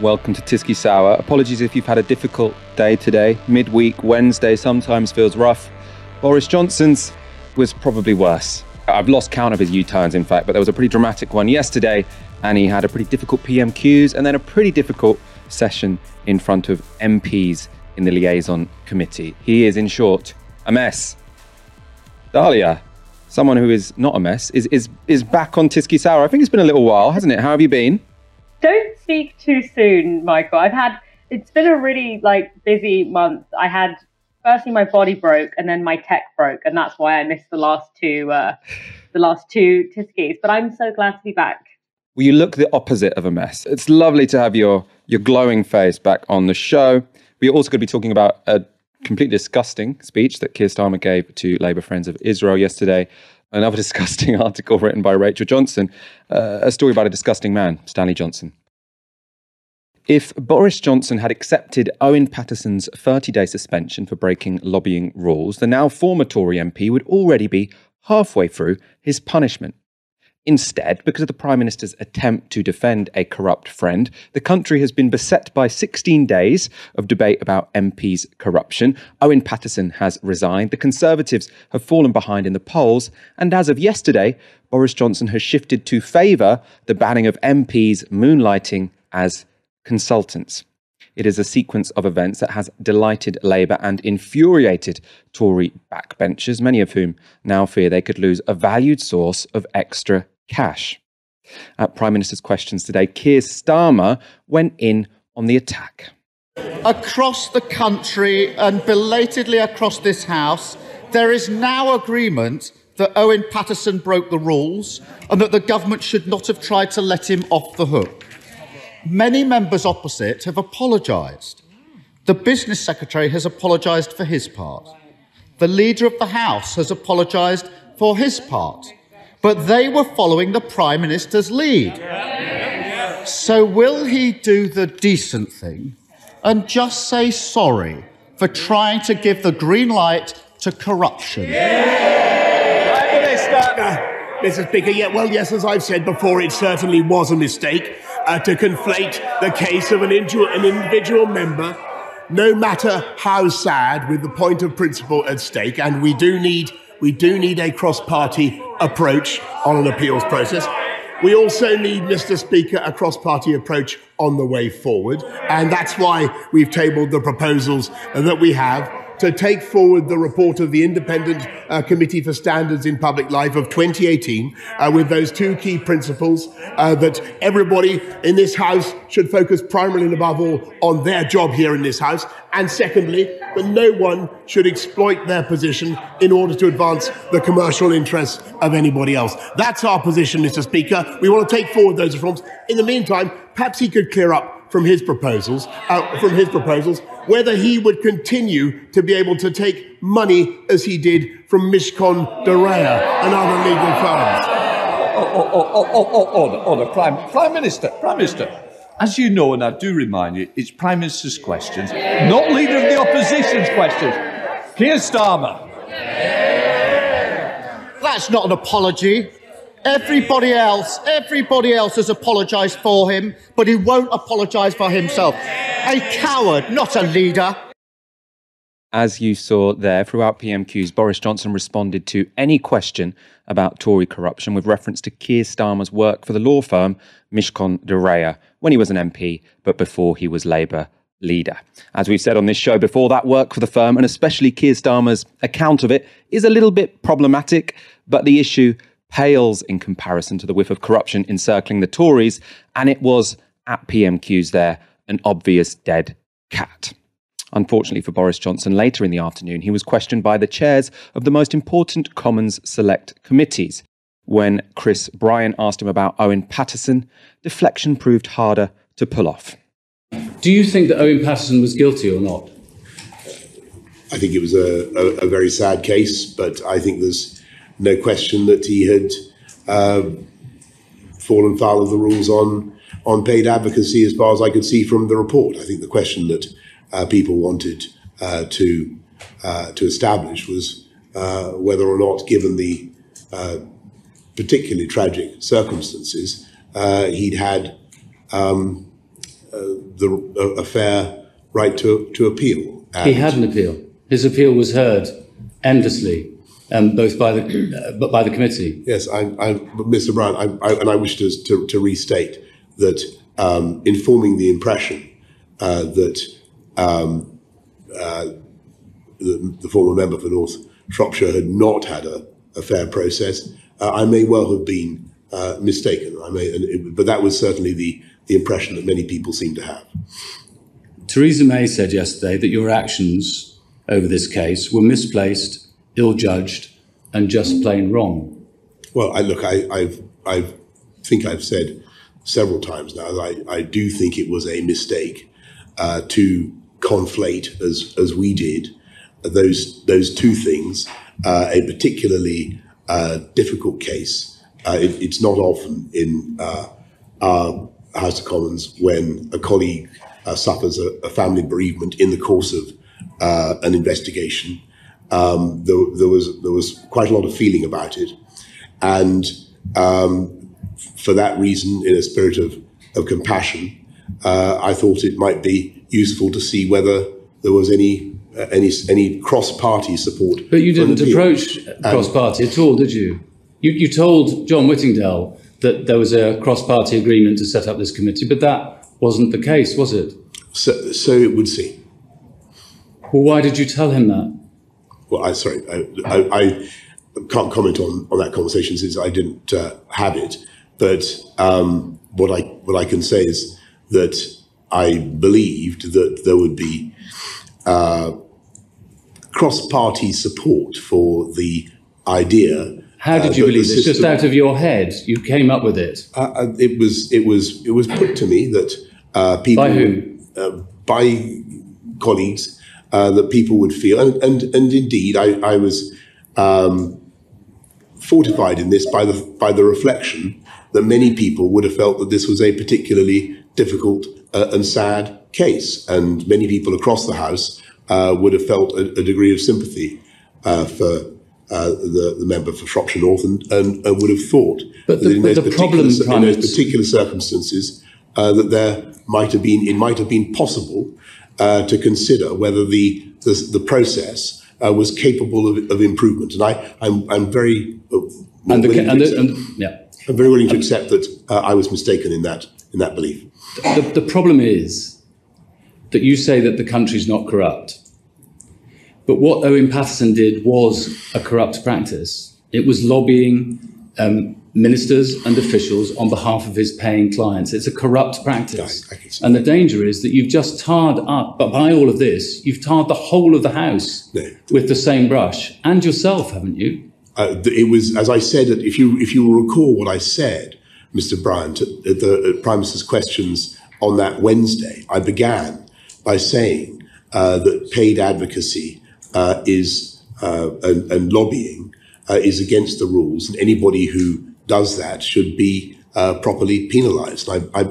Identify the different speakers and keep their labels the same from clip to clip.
Speaker 1: Welcome to Tysky Sour. Apologies if you've had a difficult day today. Midweek, Wednesday sometimes feels rough. Boris Johnson's was probably worse. I've lost count of his U turns, in fact, but there was a pretty dramatic one yesterday, and he had a pretty difficult PMQs and then a pretty difficult session in front of MPs in the liaison committee. He is, in short, a mess. Dalia, someone who is not a mess, is, is, is back on Tysky Sour. I think it's been a little while, hasn't it? How have you been?
Speaker 2: Don't speak too soon, Michael. I've had, it's been a really like busy month. I had firstly my body broke and then my tech broke, and that's why I missed the last two, uh, the last two Tyskies. But I'm so glad to be back.
Speaker 1: Well, you look the opposite of a mess. It's lovely to have your your glowing face back on the show. We're also going to be talking about a completely disgusting speech that Keir Starmer gave to Labour Friends of Israel yesterday. Another disgusting article written by Rachel Johnson, uh, a story about a disgusting man, Stanley Johnson. If Boris Johnson had accepted Owen Paterson's 30 day suspension for breaking lobbying rules, the now former Tory MP would already be halfway through his punishment. Instead, because of the Prime Minister's attempt to defend a corrupt friend, the country has been beset by 16 days of debate about MPs' corruption. Owen Paterson has resigned, the Conservatives have fallen behind in the polls, and as of yesterday, Boris Johnson has shifted to favour the banning of MPs moonlighting as consultants. It is a sequence of events that has delighted Labour and infuriated Tory backbenchers, many of whom now fear they could lose a valued source of extra cash. At Prime Minister's questions today, Keir Starmer went in on the attack.
Speaker 3: Across the country and belatedly across this House, there is now agreement that Owen Paterson broke the rules and that the government should not have tried to let him off the hook. Many members opposite have apologised. The business secretary has apologised for his part. The leader of the House has apologised for his part. But they were following the Prime Minister's lead. So, will he do the decent thing and just say sorry for trying to give the green light to corruption?
Speaker 4: Prime Minister! Mr. Speaker, yeah, well, yes, as I've said before, it certainly was a mistake uh, to conflate the case of an, an individual member, no matter how sad, with the point of principle at stake. And we do need, we do need a cross-party approach on an appeals process. We also need, Mr. Speaker, a cross party approach on the way forward. And that's why we've tabled the proposals that we have to take forward the report of the Independent uh, Committee for Standards in Public Life of 2018 uh, with those two key principles uh, that everybody in this House should focus primarily and above all on their job here in this House. And secondly, that no one should exploit their position in order to advance the commercial interests of anybody else. That's our position, Mr. Speaker. We want to take forward those reforms. In the meantime, perhaps he could clear up from his proposals, uh, from his proposals, whether he would continue to be able to take money as he did from Mishcon de Reya and other legal firms.
Speaker 5: Oh, oh, oh, oh, oh, oh, order, order, Prime, Prime Minister, Prime Minister. As you know, and I do remind you, it's Prime Minister's questions, not Leader of the Opposition's questions. Keir Starmer.
Speaker 3: That's not an apology. Everybody else, everybody else has apologised for him, but he won't apologise for himself. A coward, not a leader.
Speaker 1: As you saw there, throughout PMQs, Boris Johnson responded to any question about Tory corruption with reference to Keir Starmer's work for the law firm Mishcon de Reya when he was an MP, but before he was Labour leader. As we've said on this show before, that work for the firm, and especially Keir Starmer's account of it, is a little bit problematic, but the issue pales in comparison to the whiff of corruption encircling the Tories, and it was at PMQs there an obvious dead cat. Unfortunately for Boris Johnson, later in the afternoon, he was questioned by the chairs of the most important Commons Select committees. When Chris Bryant asked him about Owen Paterson, deflection proved harder to pull off.
Speaker 6: Do you think that Owen Paterson was guilty or not?
Speaker 7: I think it was a, a, a very sad case, but I think there's no question that he had uh, fallen foul of the rules on on paid advocacy, as far as I could see from the report. I think the question that uh, people wanted uh, to uh, to establish was uh, whether or not, given the particularly tragic circumstances, he'd had um,
Speaker 4: the, a, fair right to, to appeal.
Speaker 6: And he had an appeal. His appeal was heard endlessly, um, both by the uh, by the committee.
Speaker 4: Yes, I, I, Mr. Brown, I, I, and I wish to, to, to restate that um, informing the impression uh, that um, uh, the, the, former member for North Shropshire had not had a, a fair process, uh, I may well have been uh, mistaken. I may, it, but that was certainly the, the impression that many people seem to have.
Speaker 6: Theresa May said yesterday that your actions over this case were misplaced, ill judged, and just plain wrong.
Speaker 4: Well, I, look, I I've, I've, think I've said several times now that I, I do think it was a mistake uh, to conflate, as, as we did, those, those two things, uh, a particularly uh, difficult case. Uh, it, it's not often in uh, our House of Commons when a colleague uh, suffers a, a, family bereavement in the course of an investigation. Um, there, there, was there was quite a lot of feeling about it, and um, for that reason, in a spirit of, of compassion, uh, I thought it might be useful to see whether there was any uh, any any cross-party support.
Speaker 6: But you didn't approach cross-party at all, did you? You, you told John Whittingdale that there was a cross-party agreement to set up this committee, but that wasn't the case, was it?
Speaker 4: So, so it would seem.
Speaker 6: Well, why did you tell him that?
Speaker 4: Well, I sorry, I, I, I can't comment on, on that conversation since I didn't uh, have it. But um, what I what I can say is that I believed that there would be uh, cross-party support for the idea.
Speaker 6: How did uh, you believe this? Just out of your head, you came up with it.
Speaker 4: Uh, uh, it was it was it was put to me that uh, people
Speaker 6: by who
Speaker 4: by colleagues that people would feel, and and, and indeed, I, I was um, fortified in this by the by the reflection that many people would have felt that this was a particularly difficult uh, and sad case, and many people across the House uh, would have felt a, a degree of sympathy uh, for uh, the, the, member for Shropshire North, and, and, and would have thought
Speaker 6: but the,
Speaker 4: that in,
Speaker 6: but
Speaker 4: those,
Speaker 6: problem,
Speaker 4: in those particular circumstances, uh, that there might have been it might have been possible uh, to consider whether the the, the process was capable of, of, improvement, and I I'm, I'm very
Speaker 6: and, the, and, the, and yeah.
Speaker 4: I'm very willing to accept that I was mistaken in that in that belief.
Speaker 6: The, the problem is that you say that the country's not corrupt. But what Owen Paterson did was a corrupt practice. It was lobbying um, ministers and officials on behalf of his paying clients. It's a corrupt practice. and the danger is that you've just tarred up, but by all of this, you've tarred the whole of the House no. with the same brush, and yourself, haven't you?
Speaker 4: Uh, it was, as I said, if you if you recall what I said, Mr. Bryant, at the at Prime Minister's questions on that Wednesday, I began by saying uh, that paid advocacy uh, is uh, and, and, lobbying uh, is against the rules, and anybody who does that should be uh, properly penalised.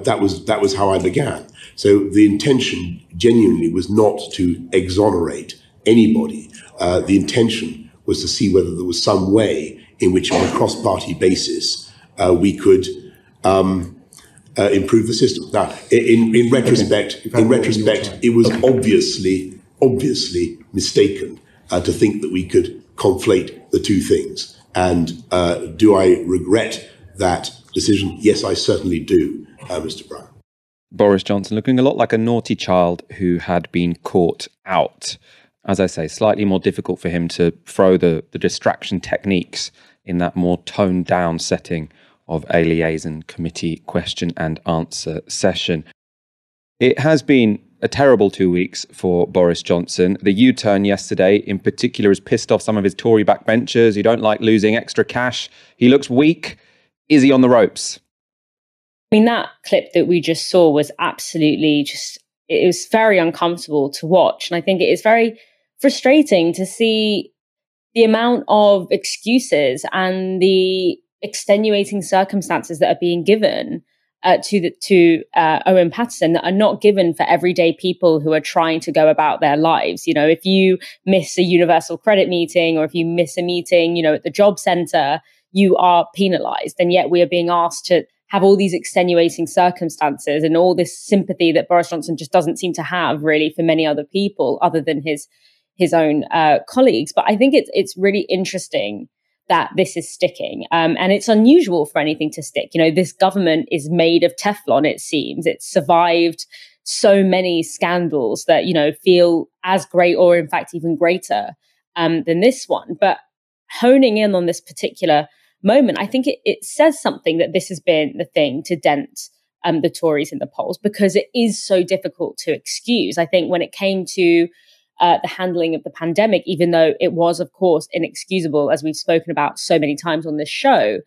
Speaker 4: that was that was how I began. So the intention genuinely was not to exonerate anybody. Uh, the intention was to see whether there was some way in which, on a cross-party basis, we could um, uh, improve the system. Now, in, in retrospect, okay. in retrospect, it was obviously, obviously mistaken uh, to think that we could conflate the two things. And uh, do I regret that decision? Yes, I certainly do, uh, Mr. Brown.
Speaker 1: Boris Johnson looking a lot like a naughty child who had been caught out. As I say, slightly more difficult for him to throw the, the distraction techniques in that more toned down setting of a liaison committee question and answer session. It has been a terrible two weeks for Boris Johnson. The U turn yesterday, in particular, has pissed off some of his Tory backbenchers who don't like losing extra cash. He looks weak. Is he on the ropes?
Speaker 8: I mean, that clip that we just saw was absolutely just, it was very uncomfortable to watch. And I think it is very frustrating to see the amount of excuses and the extenuating circumstances that are being given uh, to the, to uh, Owen Paterson that are not given for everyday people who are trying to go about their lives. You know, if you miss a universal credit meeting or if you miss a meeting, you know, at the job center, you are penalized, and yet we are being asked to
Speaker 2: have all these extenuating circumstances and all this sympathy that Boris Johnson just doesn't seem to have really for many other people other than his his own uh, colleagues. But I think it's it's really interesting that this is sticking, um, and it's unusual for anything to stick. You know, this government is made of Teflon. It seems it's survived so many scandals that you know feel as great or in fact even greater um, than this one. But honing in on this particular moment, I think it, it says something that this has been the thing to dent um, the Tories in the polls because it is so difficult to excuse. I think when it came to uh, the handling of the pandemic, even though it was, of course, inexcusable, as we've spoken about so many times on this show,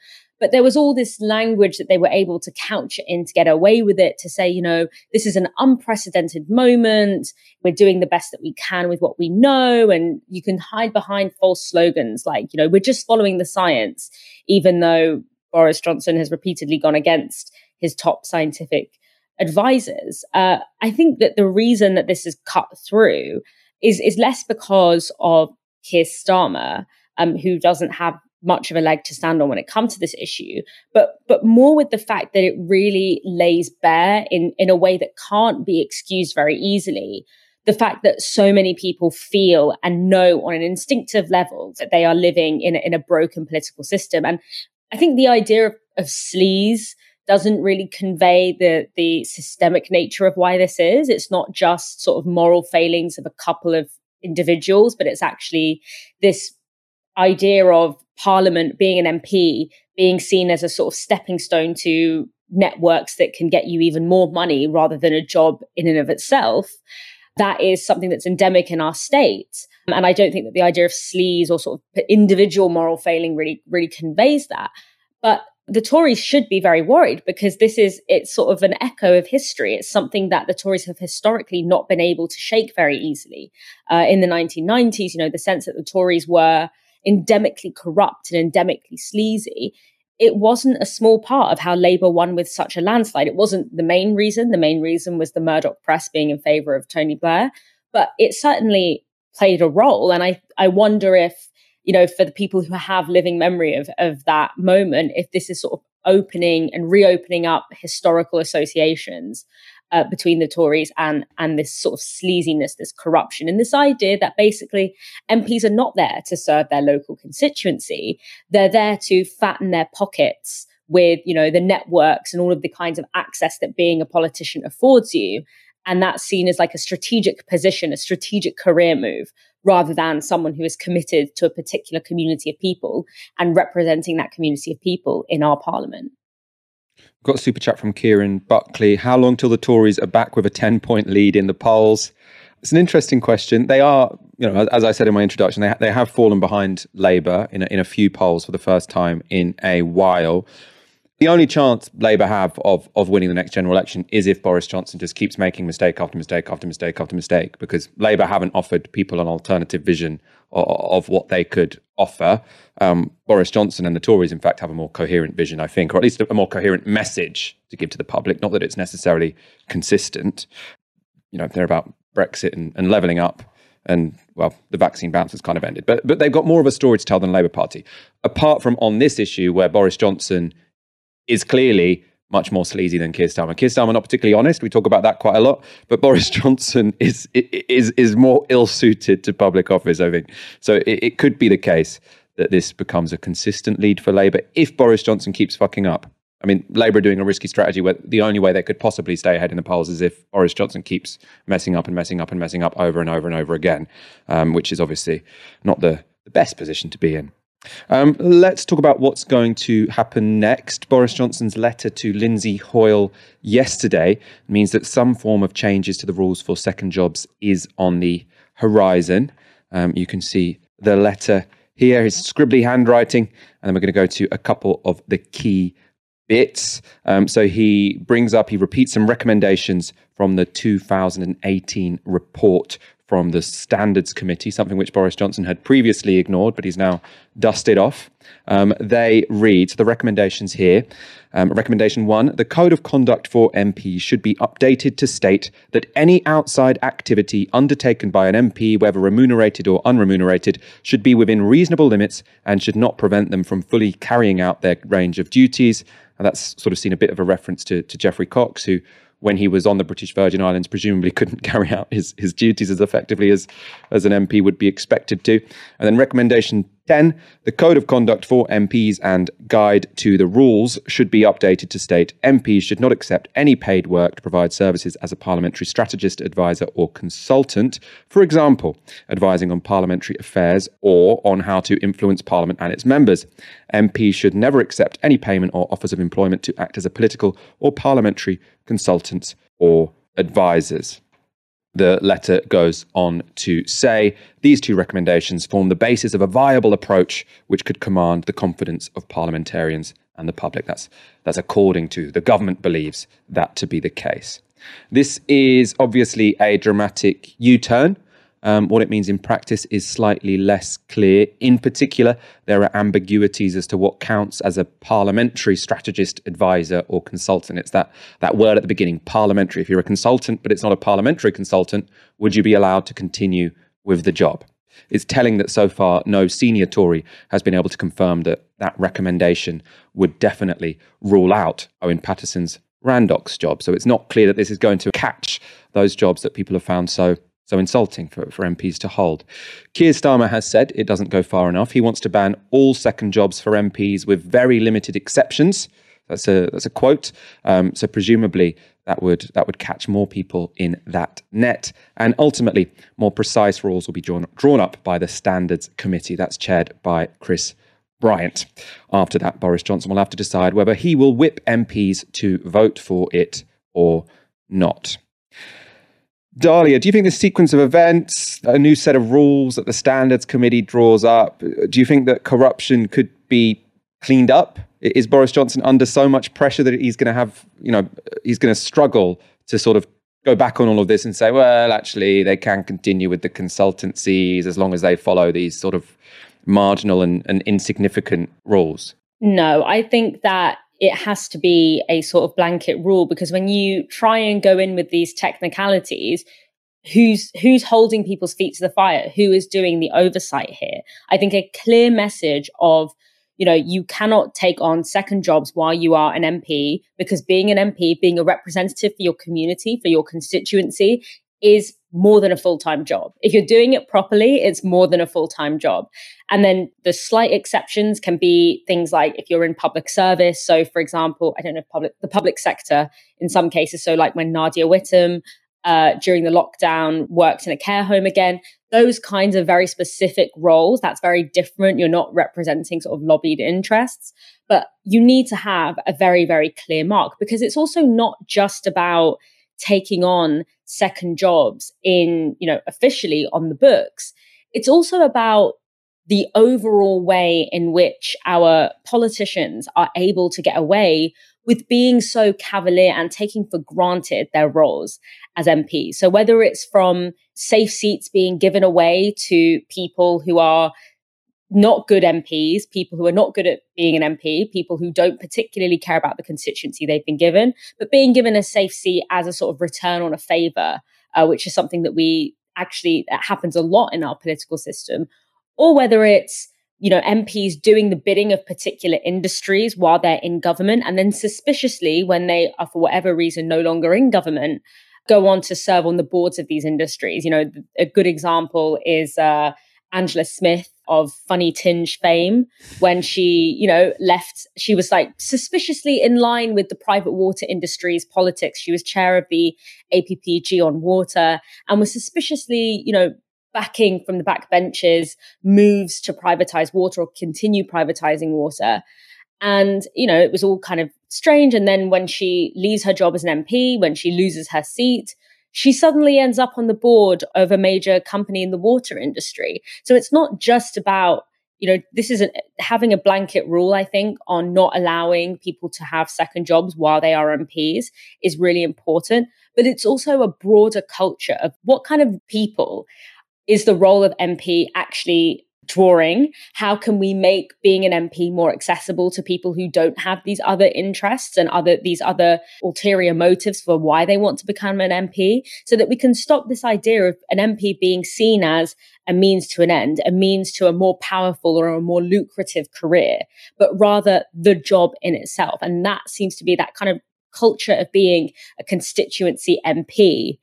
Speaker 2: but there was all this language that they were able to couch it in to get away with it, to say, you know, this is an unprecedented moment. We're doing the best that we can with what we know. And you can hide behind false slogans like, you know, we're just following the science, even though Boris Johnson has repeatedly gone against his top scientific advisors. Uh, I think that the reason that this is cut through is, is less because of Keir Starmer, um, who doesn't have much of a leg to stand on when it comes to this issue, but but more with the fact that it really lays bare in in a way that can't be excused very easily. The fact that so many people feel and know on an instinctive level that they are living in a, in a broken political system, and I think the idea of, of sleaze doesn't really convey the the systemic nature of why this is. It's not just sort of moral failings of a couple of individuals, but it's actually this idea of Parliament being an MP being seen as a sort of stepping stone to networks that can get you even more money rather than a job in and of itself. That is something that's endemic in our state. And I don't think that the idea of sleaze or sort of individual moral failing really, really conveys that. But the Tories should be very worried because this is it's sort of an echo of history. It's something that the Tories have historically not been able to shake very easily. Uh, in the 1990s, you know, the sense that the Tories were endemically corrupt and endemically sleazy, it wasn't a small part of how Labour won with such a landslide. It wasn't the main reason. The main reason was the Murdoch press being in favour of Tony Blair, but it certainly played a role. And I, I wonder if, you know, for the people who have living memory of, of that moment, if this is sort of opening and reopening up historical associations uh, between the Tories and and this sort of sleaziness, this corruption, and this idea that basically MPs are not there to serve their local constituency; they're there to fatten their pockets with you know the networks and all of the kinds of access that being a politician affords you, and that's seen as like a strategic position, a strategic career move. Rather than someone who is committed to a particular community of people and representing that community of people in our parliament.
Speaker 1: Got a super chat from Kieran Buckley. How long till the Tories are back with a 10 point lead in the polls? It's an interesting question. They are, you know, as I said in my introduction, they, ha- they have fallen behind Labour in a, in a few polls for the first time in a while. The only chance Labour have of of winning the next general election is if Boris Johnson just keeps making mistake after mistake after mistake after mistake, because Labour haven't offered people an alternative vision of, of what they could offer. Um, Boris Johnson and the Tories, in fact, have a more coherent vision, I think, or at least a more coherent message to give to the public. Not that it's necessarily consistent. You know, they're about Brexit and, and levelling up and well, the vaccine bounce has kind of ended. But but they've got more of a story to tell than Labour Party. Apart from on this issue where Boris Johnson is clearly much more sleazy than Keir Starmer. Keir Starmer not particularly honest. We talk about that quite a lot. But Boris Johnson is is is more ill suited to public office. I think so. It, it, could be the case that this becomes a consistent lead for Labour if Boris Johnson keeps fucking up. I mean, Labour are doing a risky strategy where the only way they could possibly stay ahead in the polls is if Boris Johnson keeps messing up and messing up and messing up over and over and over again, um, which is obviously not the, the best position to be in. Um, let's talk about what's going to happen next. Boris Johnson's letter to Lindsay Hoyle yesterday means that some form of changes to the rules for second jobs is on the horizon. Um, you can see the letter here, his scribbly handwriting, and then we're going to go to a couple of the key bits. Um, so he brings up, he repeats some recommendations from the 2018 report from the Standards Committee, something which Boris Johnson had previously ignored, but he's now dusted off. Um, they read so the recommendations here. Um, recommendation one the Code of Conduct for MPs should be updated to state that any outside activity undertaken by an MP, whether remunerated or unremunerated, should be within reasonable limits and should not prevent them from fully carrying out their range of duties. And that's sort of seen a bit of a reference to, to Geoffrey Cox, who when he was on the British Virgin Islands, presumably couldn't carry out his, his duties as effectively as, as an MP would be expected to. And then recommendation 10, the Code of Conduct for MPs and Guide to the Rules should be updated to state MPs should not accept any paid work to provide services as a parliamentary strategist, advisor, or consultant. For example, advising on parliamentary affairs or on how to influence Parliament and its members. MPs should never accept any payment or offers of employment to act as a political or parliamentary consultants or advisors. The letter goes on to say these two recommendations form the basis of a viable approach which could command the confidence of parliamentarians and the public. That's, that's according to the government believes that to be the case. This is obviously a dramatic U turn um, what it means in practice is slightly less clear. In particular, there are ambiguities as to what counts as a parliamentary strategist, advisor, or consultant. It's that, that word at the beginning, parliamentary. If you're a consultant, but it's not a parliamentary consultant, would you be allowed to continue with the job? It's telling that so far no senior Tory has been able to confirm that that recommendation would definitely rule out Owen Paterson's Randox job. So it's not clear that this is going to catch those jobs that people have found so so insulting for, for MPs to hold. Keir Starmer has said it doesn't go far enough. He wants to ban all second jobs for MPs with very limited exceptions. That's a that's a quote. Um, so presumably that would that would catch more people in that net, and ultimately more precise rules will be drawn drawn up by the Standards Committee. That's chaired by Chris Bryant. After that, Boris Johnson will have to decide whether he will whip MPs to vote for it or not. Dalia, do you think the sequence of events, a new set of rules that the Standards Committee draws up, do you think that corruption could be cleaned up? Is Boris Johnson under so much pressure that he's going to have, you know, he's going to struggle to sort of go back on all of this and say, well, actually, they can continue with the consultancies as long as they follow these sort of marginal and, and insignificant rules?
Speaker 2: No, I think that it has to be a sort of blanket rule because when you try and go in with these technicalities, who's who's holding people's feet to the fire? Who is doing the oversight here? I think a clear message of you know you cannot take on second jobs while you are an mp because being an mp being a representative for your community for your constituency is more than a full time job. If you're doing it properly, it's more than a full time job. And then the slight exceptions can be things like if you're in public service. So, for example, I don't know, public, the public sector in some cases. So, like when Nadia Whittome uh, during the lockdown worked in a care home again, those kinds of very specific roles, that's very different. You're not representing sort of lobbied interests, but you need to have a very, very clear mark because it's also not just about taking on second jobs in, you know, officially on the books. It's also about the overall way in which our politicians are able to get away with being so cavalier and taking for granted their roles as MPs. So whether it's from safe seats being given away to people who are not good MPs, people who are not good at being an MP, people who don't particularly care about the constituency they've been given, but being given a safe seat as a sort of return on a favour, uh, which is something that we actually that happens a lot in our political system, or whether it's you know MPs doing the bidding of particular industries while they're in government, and then suspiciously, when they are for whatever reason no longer in government, go on to serve on the boards of these industries. You know, a good example is. Uh, Angela Smith of funny tinge fame when she, you know, left. She was like suspiciously in line with the private water industry's politics. She was chair of the APPG on water and was suspiciously, you know, backing from the back benches moves to privatize water or continue privatizing water. And, you know, it was all kind of strange. And then when she leaves her job as an MP, when she loses her seat, she suddenly ends up on the board of a major company in the water industry. So it's not just about you know this is not having a blanket rule i think on not allowing people to have second jobs while they are mps is really important but it's also a broader culture of what kind of people is the role of mp actually drawing how can we make being an mp more accessible to people who don't have these other interests and other these other ulterior motives for why they want to become an mp so that we can stop this idea of an mp being seen as a means to an end a means to a more powerful or a more lucrative career but rather the job in itself. And that seems to be that kind of culture of being a constituency mp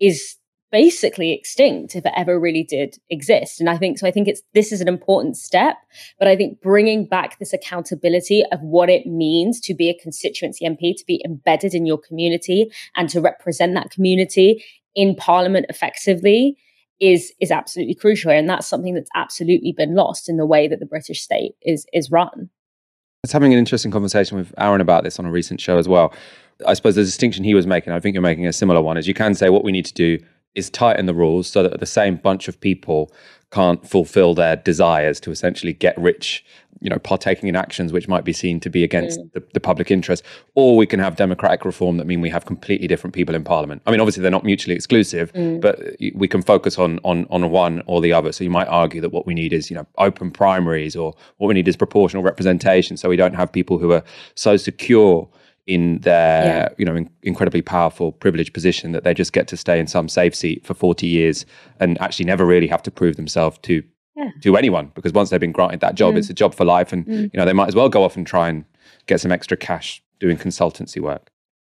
Speaker 2: is basically extinct if it ever really did exist. And i think so i think it's this is an important step but i think bringing back this accountability of what it means to be a constituency mp to be embedded in your community and to represent that community in parliament effectively is is absolutely crucial. And that's something that's absolutely been lost in the way that the british state is is run.
Speaker 1: I was having an interesting conversation with Aaron about this on a recent show as well. I suppose the distinction he was making, I think you're making a similar one, is you can say what we need to do is tighten the rules so that the same bunch of people can't fulfill their desires to essentially get rich, you know, partaking in actions which might be seen to be against
Speaker 2: Mm.
Speaker 1: the, the public interest. Or we can have democratic reform that mean we have completely different people in parliament. I mean, obviously they're not mutually exclusive,
Speaker 2: Mm.
Speaker 1: but we can focus on on on one or the other. So you might argue that what we need is, you know, open primaries or what we need is proportional representation so we don't have people who are so secure in their
Speaker 2: Yeah.
Speaker 1: you know in, incredibly powerful privileged position that they just get to stay in some safe seat for 40 years and actually never really have to prove themselves to
Speaker 2: Yeah.
Speaker 1: to anyone because once they've been granted that job
Speaker 2: Mm.
Speaker 1: it's a job for life and
Speaker 2: Mm.
Speaker 1: you know they might as well go off and try and get some extra cash doing consultancy work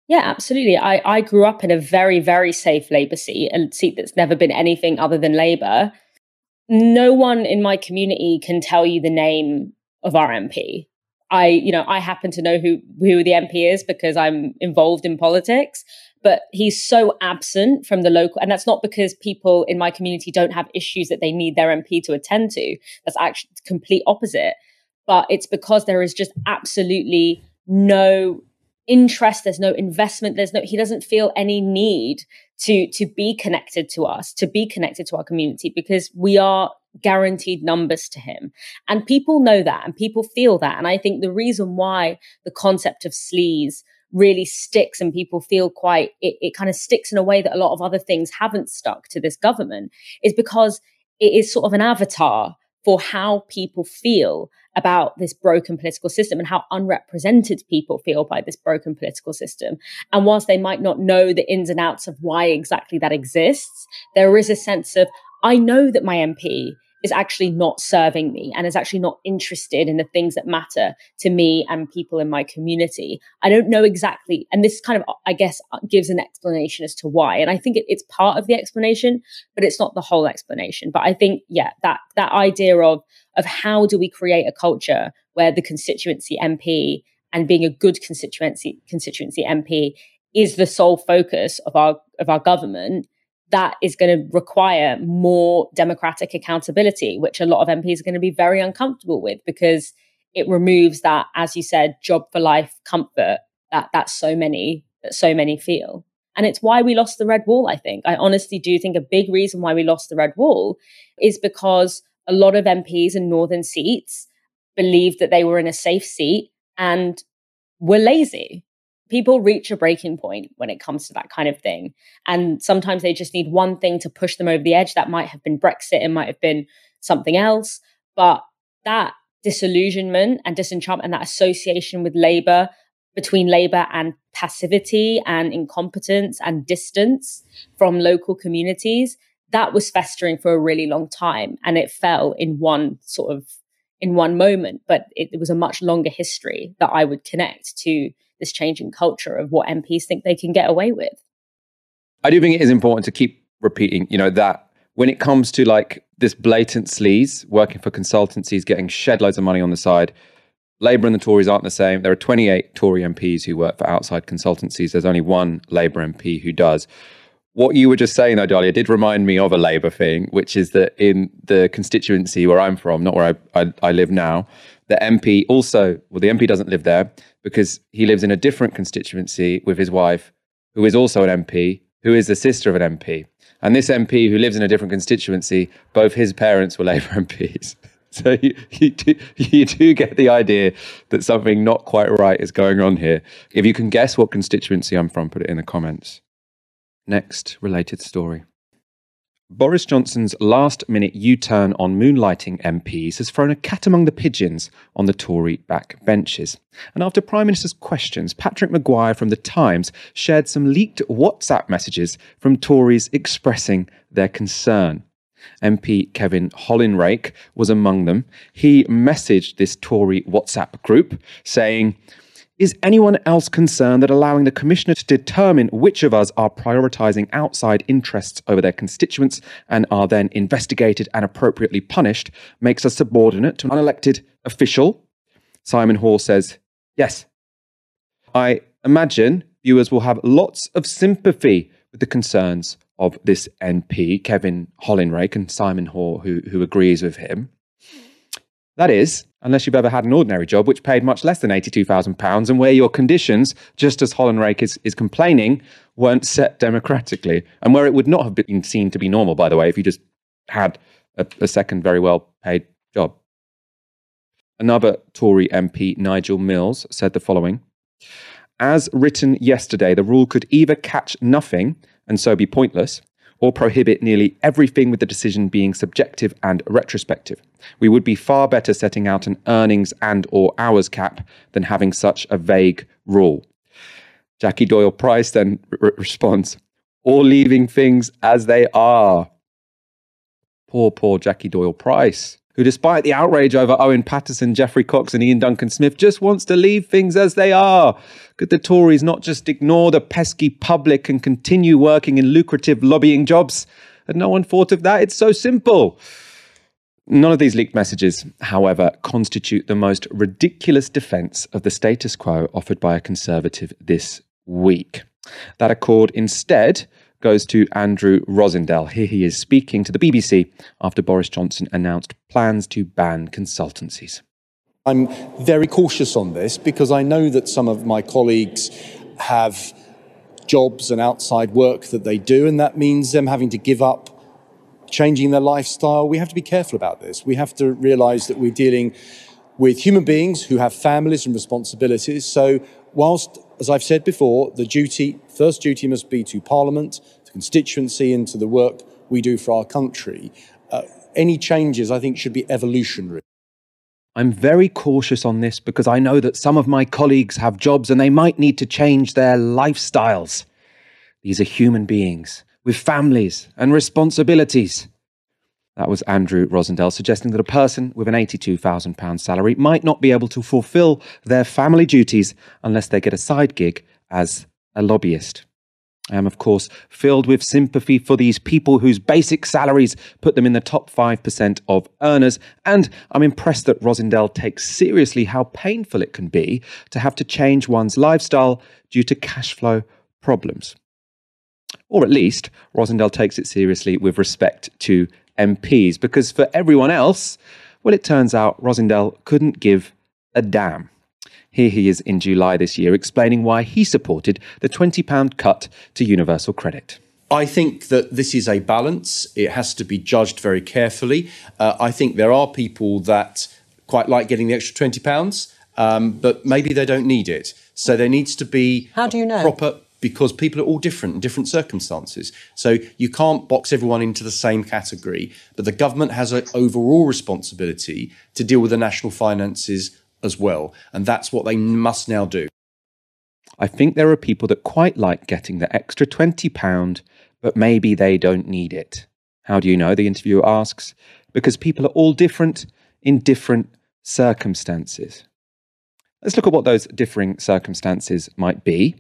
Speaker 2: Yeah, absolutely. I, I grew up in a very, very safe Labour seat, a seat that's never been anything other than Labour. No one in my community can tell you the name of our MP. I, you know, I happen to know who who the MP is because I'm involved in politics, but he's so absent from the local, and that's not because people in my community don't have issues that they need their MP to attend to. That's actually complete opposite. But it's because there is just absolutely no interest there's no investment there's no he doesn't feel any need to to be connected to us to be connected to our community because we are guaranteed numbers to him and people know that and people feel that and i think the reason why the concept of sleaze really sticks and people feel quite it, it kind of sticks in a way that a lot of other things haven't stuck to this government is because it is sort of an avatar for how people feel about this broken political system and how unrepresented people feel by this broken political system. And whilst they might not know the ins and outs of why exactly that exists, there is a sense of, I know that my MP is actually not serving me and is actually not interested in the things that matter to me and people in my community. I don't know exactly. And this kind of, I guess, gives an explanation as to why. And I think it, it's part of the explanation, but it's not the whole explanation. But I think, yeah, that, that idea of, of how do we create a culture where the constituency MP and being a good constituency, constituency MP is the sole focus of our, of our government that is going to require more democratic accountability, which a lot of MPs are going to be very uncomfortable with because it removes that, as you said, job for life comfort that that so many that so many feel. And it's why we lost the red wall, I think. I honestly do think a big reason why we lost the red wall is because a lot of MPs in northern seats believed that they were in a safe seat and were lazy people reach a breaking point when it comes to that kind of thing. And sometimes they just need one thing to push them over the edge. That might have been Brexit, it might have been something else. But that disillusionment and disenchantment and that association with Labour, between Labour and passivity and incompetence and distance from local communities, that was festering for a really long time. And it fell in one sort of in one moment, but it, it was a much longer history that I would connect to this changing culture of what MPs think they can get away with.
Speaker 1: I do think it is important to keep repeating, you know, that when it comes to like this blatant sleaze, working for consultancies, getting shed loads of money on the side, Labour and the Tories aren't the same. There are 28 Tory MPs who work for outside consultancies. There's only one Labour MP who does. What you were just saying, though, Dalia, did remind me of a Labour thing, which is that in the constituency where I'm from, not where I, I, I live now, the MP also, well, the MP doesn't live there because he lives in a different constituency with his wife, who is also an MP, who is the sister of an MP. And this MP, who lives in a different constituency, both his parents were Labour MPs. So you, you, do, you do get the idea that something not quite right is going on here. If you can guess what constituency I'm from, put it in the comments. Next related story. Boris Johnson's last minute U turn on moonlighting MPs has thrown a cat among the pigeons on the Tory backbenches. And after Prime Minister's questions, Patrick Maguire from The Times shared some leaked WhatsApp messages from Tories expressing their concern. MP Kevin Hollinrake was among them. He messaged this Tory WhatsApp group saying, is anyone else concerned that allowing the Commissioner to determine which of us are prioritising outside interests over their constituents and are then investigated and appropriately punished makes us subordinate to an unelected official? Simon Hoare says, Yes. I imagine viewers will have lots of sympathy with the concerns of this MP, Kevin Hollinrake, and Simon Hoare, who, who agrees with him. That is, unless you've ever had an ordinary job which paid much less than £82,000 and where your conditions, just as Hollinrake is, is complaining, weren't set democratically and where it would not have been seen to be normal, by the way, if you just had a, a second very well paid job. Another Tory MP, Nigel Mills, said the following As written yesterday, the rule could either catch nothing and so be pointless, or prohibit nearly everything with the decision being subjective and retrospective. We would be far better setting out an earnings and or hours cap than having such a vague rule. Jackie Doyle Price then r- responds, or leaving things as they are. Poor, poor Jackie Doyle Price who, despite the outrage over Owen Paterson, Geoffrey Cox, and Iain Duncan Smith, just wants to leave things as they are. Could the Tories not just ignore the pesky public and continue working in lucrative lobbying jobs? Had no one thought of that? It's so simple. None of these leaked messages, however, constitute the most ridiculous defence of the status quo offered by a Conservative this week. That accord instead goes to Andrew Rosindell. Here he is speaking to the BBC after Boris Johnson announced plans to ban consultancies.
Speaker 9: I'm very cautious on this because I know that some of my colleagues have jobs and outside work that they do, and that means them having to give up changing their lifestyle. We have to be careful about this. We have to realize that we're dealing with human beings who have families and responsibilities. So, whilst, as I've said before, the duty, first duty must be to Parliament, to constituency, and to the work we do for our country, uh, any changes I think should be evolutionary.
Speaker 1: I'm very cautious on this because I know that some of my colleagues have jobs and they might need to change their lifestyles. These are human beings with families and responsibilities. That was Andrew Rosindell suggesting that a person with an £82,000 salary might not be able to fulfill their family duties unless they get a side gig as a lobbyist. I am, of course, filled with sympathy for these people whose basic salaries put them in the top 5% of earners, and I'm impressed that Rosindell takes seriously how painful it can be to have to change one's lifestyle due to cash flow problems. Or at least, Rosindell takes it seriously with respect to MPs, because for everyone else, well, it turns out Rosindell couldn't give a damn. Here he is in July this year explaining why he supported the £20 cut to universal credit.
Speaker 9: I think that this is a balance. It has to be judged very carefully. Uh, I think there are people that quite like getting the extra £20, um, but maybe they don't need it. So there needs to be
Speaker 10: How do you know?
Speaker 9: proper because people are all different in different circumstances. So you can't box everyone into the same category, but the government has an overall responsibility to deal with the national finances as well. And that's what they must now do.
Speaker 1: I think there are people that quite like getting the extra £20, but maybe they don't need it. How do you know? The interviewer asks. Because people are all different in different circumstances. Let's look at what those differing circumstances might be.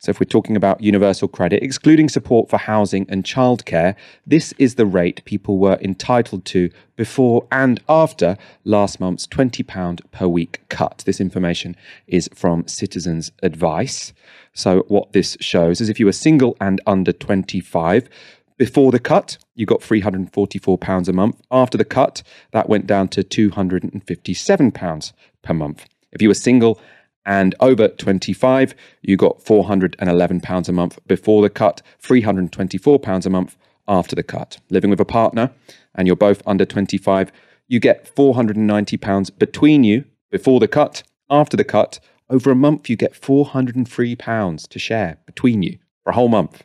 Speaker 1: So, if we're talking about universal credit, excluding support for housing and childcare, this is the rate people were entitled to before and after last month's £20 per week cut. This information is from Citizens Advice. So, what this shows is if you were single and under 25, before the cut, you got £344 a month. After the cut, that went down to £257 per month. If you were single and over 25, you got £411 a month before the cut, £324 a month after the cut. Living with a partner and you're both under 25, you get £490 between you before the cut. After the cut, over a month, you get £403 to share between you for a whole month.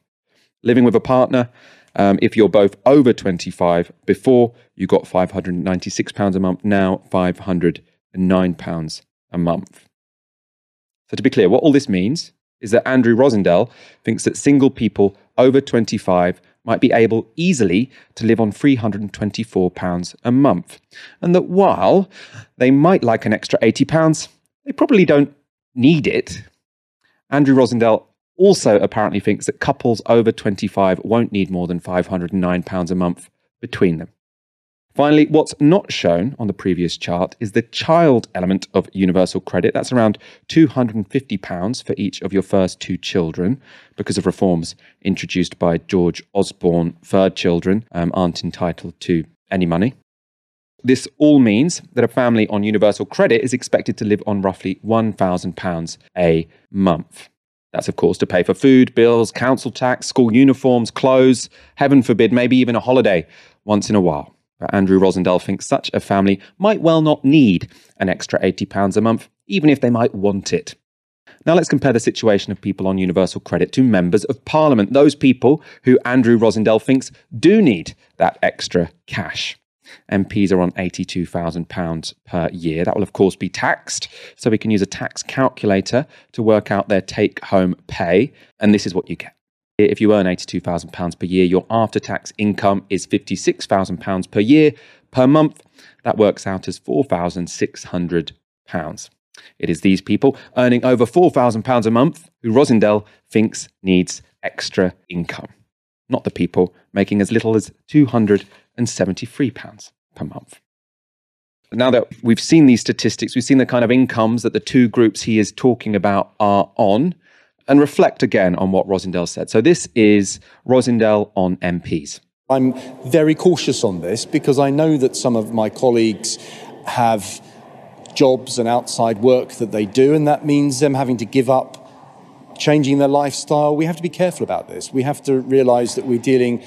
Speaker 1: Living with a partner, Um, if you're both over 25, before you got £596 a month, now £509 a month. So, to be clear, what all this means is that Andrew Rosindell thinks that single people over 25 might be able easily to live on £324 a month. And that while they might like an extra £80, they probably don't need it. Andrew Rosindell also apparently thinks that couples over 25 won't need more than £509 a month between them. Finally, what's not shown on the previous chart is the child element of universal credit. That's around £250 for each of your first two children because of reforms introduced by George Osborne. Third children um, aren't entitled to any money. This all means that a family on universal credit is expected to live on roughly £1,000 a month. That's, of course, to pay for food, bills, council tax, school uniforms, clothes, heaven forbid, maybe even a holiday once in a while. But Andrew Rosindell thinks such a family might well not need an extra £80 a month, even if they might want it. Now let's compare the situation of people on universal credit to members of parliament, those people who Andrew Rosindell thinks do need that extra cash. MPs are on £82,000 per year. That will, of course, be taxed. So we can use a tax calculator to work out their take home pay. And this is what you get. If you earn £82,000 per year, your after tax income is £56,000 per year. Per month, that works out as £4,600. It is these people earning over £4,000 a month who Rosindell thinks needs extra income, not the people making as little as £273 per month. Now that we've seen these statistics, we've seen the kind of incomes that the two groups he is talking about are on and reflect again on what Rosindell said. So this is Rosindell on MPs.
Speaker 9: I'm very cautious on this because I know that some of my colleagues have jobs and outside work that they do, and that means them having to give up changing their lifestyle. We have to be careful about this. We have to realize that we're dealing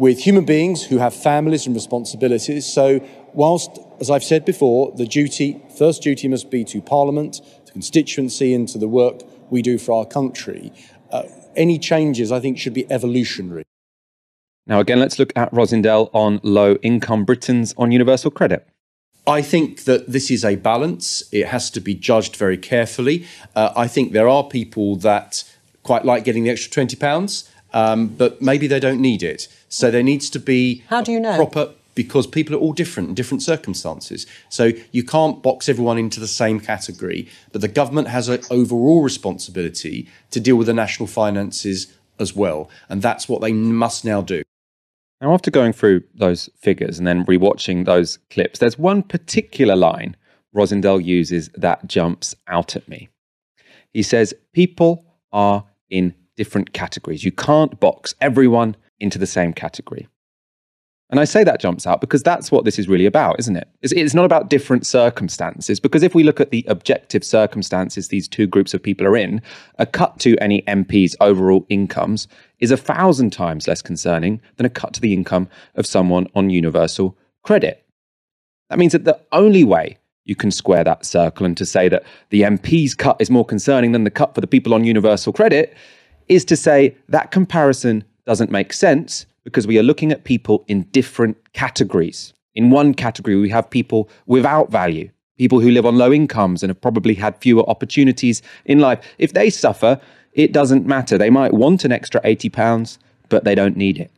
Speaker 9: with human beings who have families and responsibilities. So, whilst, as I've said before, the duty, first duty must be to Parliament, to constituency, and to the work we do for our country, uh, any changes I think should be evolutionary.
Speaker 1: Now, again, let's look at Rosindell on low income Britons on universal credit.
Speaker 9: I think that this is a balance. It has to be judged very carefully. Uh, I think there are people that quite like getting the extra £20, um, but maybe they don't need it. So there needs to be
Speaker 10: How do you know?
Speaker 9: proper because people are all different in different circumstances. So you can't box everyone into the same category, but the government has an overall responsibility to deal with the national finances as well. And that's what they must now do.
Speaker 1: Now, after going through those figures and then rewatching those clips, there's one particular line Rosindell uses that jumps out at me. He says, People are in different categories. You can't box everyone into the same category. And I say that jumps out because that's what this is really about, isn't it? It's, it's, not about different circumstances. Because if we look at the objective circumstances these two groups of people are in, a cut to any MP's overall incomes is a thousand times less concerning than a cut to the income of someone on universal credit. That means that the only way you can square that circle and to say that the MP's cut is more concerning than the cut for the people on universal credit is to say that comparison doesn't make sense because we are looking at people in different categories. In one category, we have people without value, people who live on low incomes and have probably had fewer opportunities in life. If they suffer, it doesn't matter. They might want an extra 80 pounds, but they don't need it.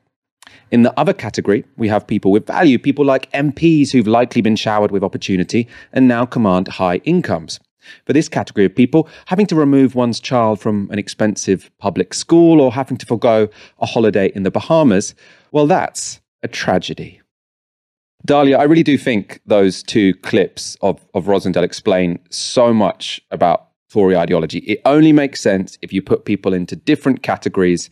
Speaker 1: In the other category, we have people with value, people like MPs who've likely been showered with opportunity and now command high incomes. For this category of people, having to remove one's child from an expensive public school or having to forego a holiday in the Bahamas, well, that's a tragedy. Dalia, I really do think those two clips of, of Rosindell explain so much about Tory ideology. It only makes sense if you put people into different categories.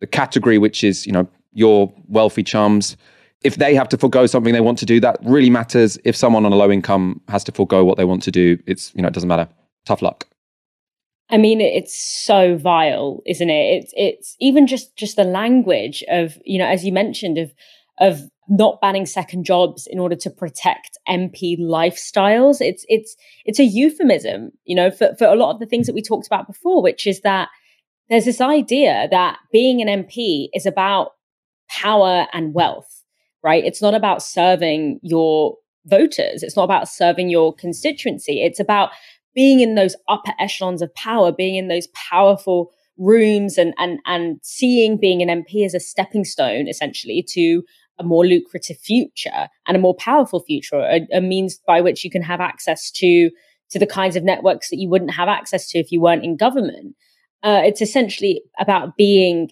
Speaker 1: The category which is, you know, your wealthy chums, if they have to forego something they want to do, that really matters. If someone on a low income has to forego what they want to do, it's you know it doesn't matter. Tough luck.
Speaker 2: I mean, it's so vile, isn't it? It's it's even just just the language of you know, as you mentioned, of of not banning second jobs in order to protect MP lifestyles. It's it's it's a euphemism, you know, for for a lot of the things that we talked about before, which is that there's this idea that being an MP is about power and wealth, right? It's not about serving your voters. It's not about serving your constituency. It's about being in those upper echelons of power, being in those powerful rooms and and and seeing being an MP as a stepping stone essentially to a more lucrative future and a more powerful future, a, a means by which you can have access to to the kinds of networks that you wouldn't have access to if you weren't in government. Uh, it's essentially about being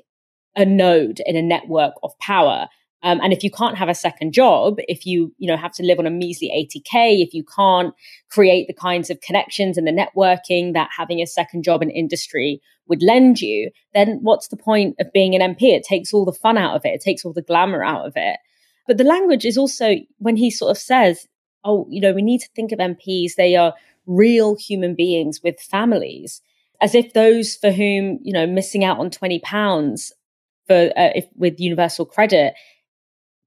Speaker 2: a node in a network of power. Um, and if you can't have a second job, if you you know have to live on a measly 80k, if you can't create the kinds of connections and the networking that having a second job in industry would lend you, then what's the point of being an MP? It takes all the fun out of it. It takes all the glamour out of it. But the language is also when he sort of says, "Oh, you know, we need to think of MPs. They are real human beings with families." As if those for whom you know missing out on twenty pounds for uh, if with universal credit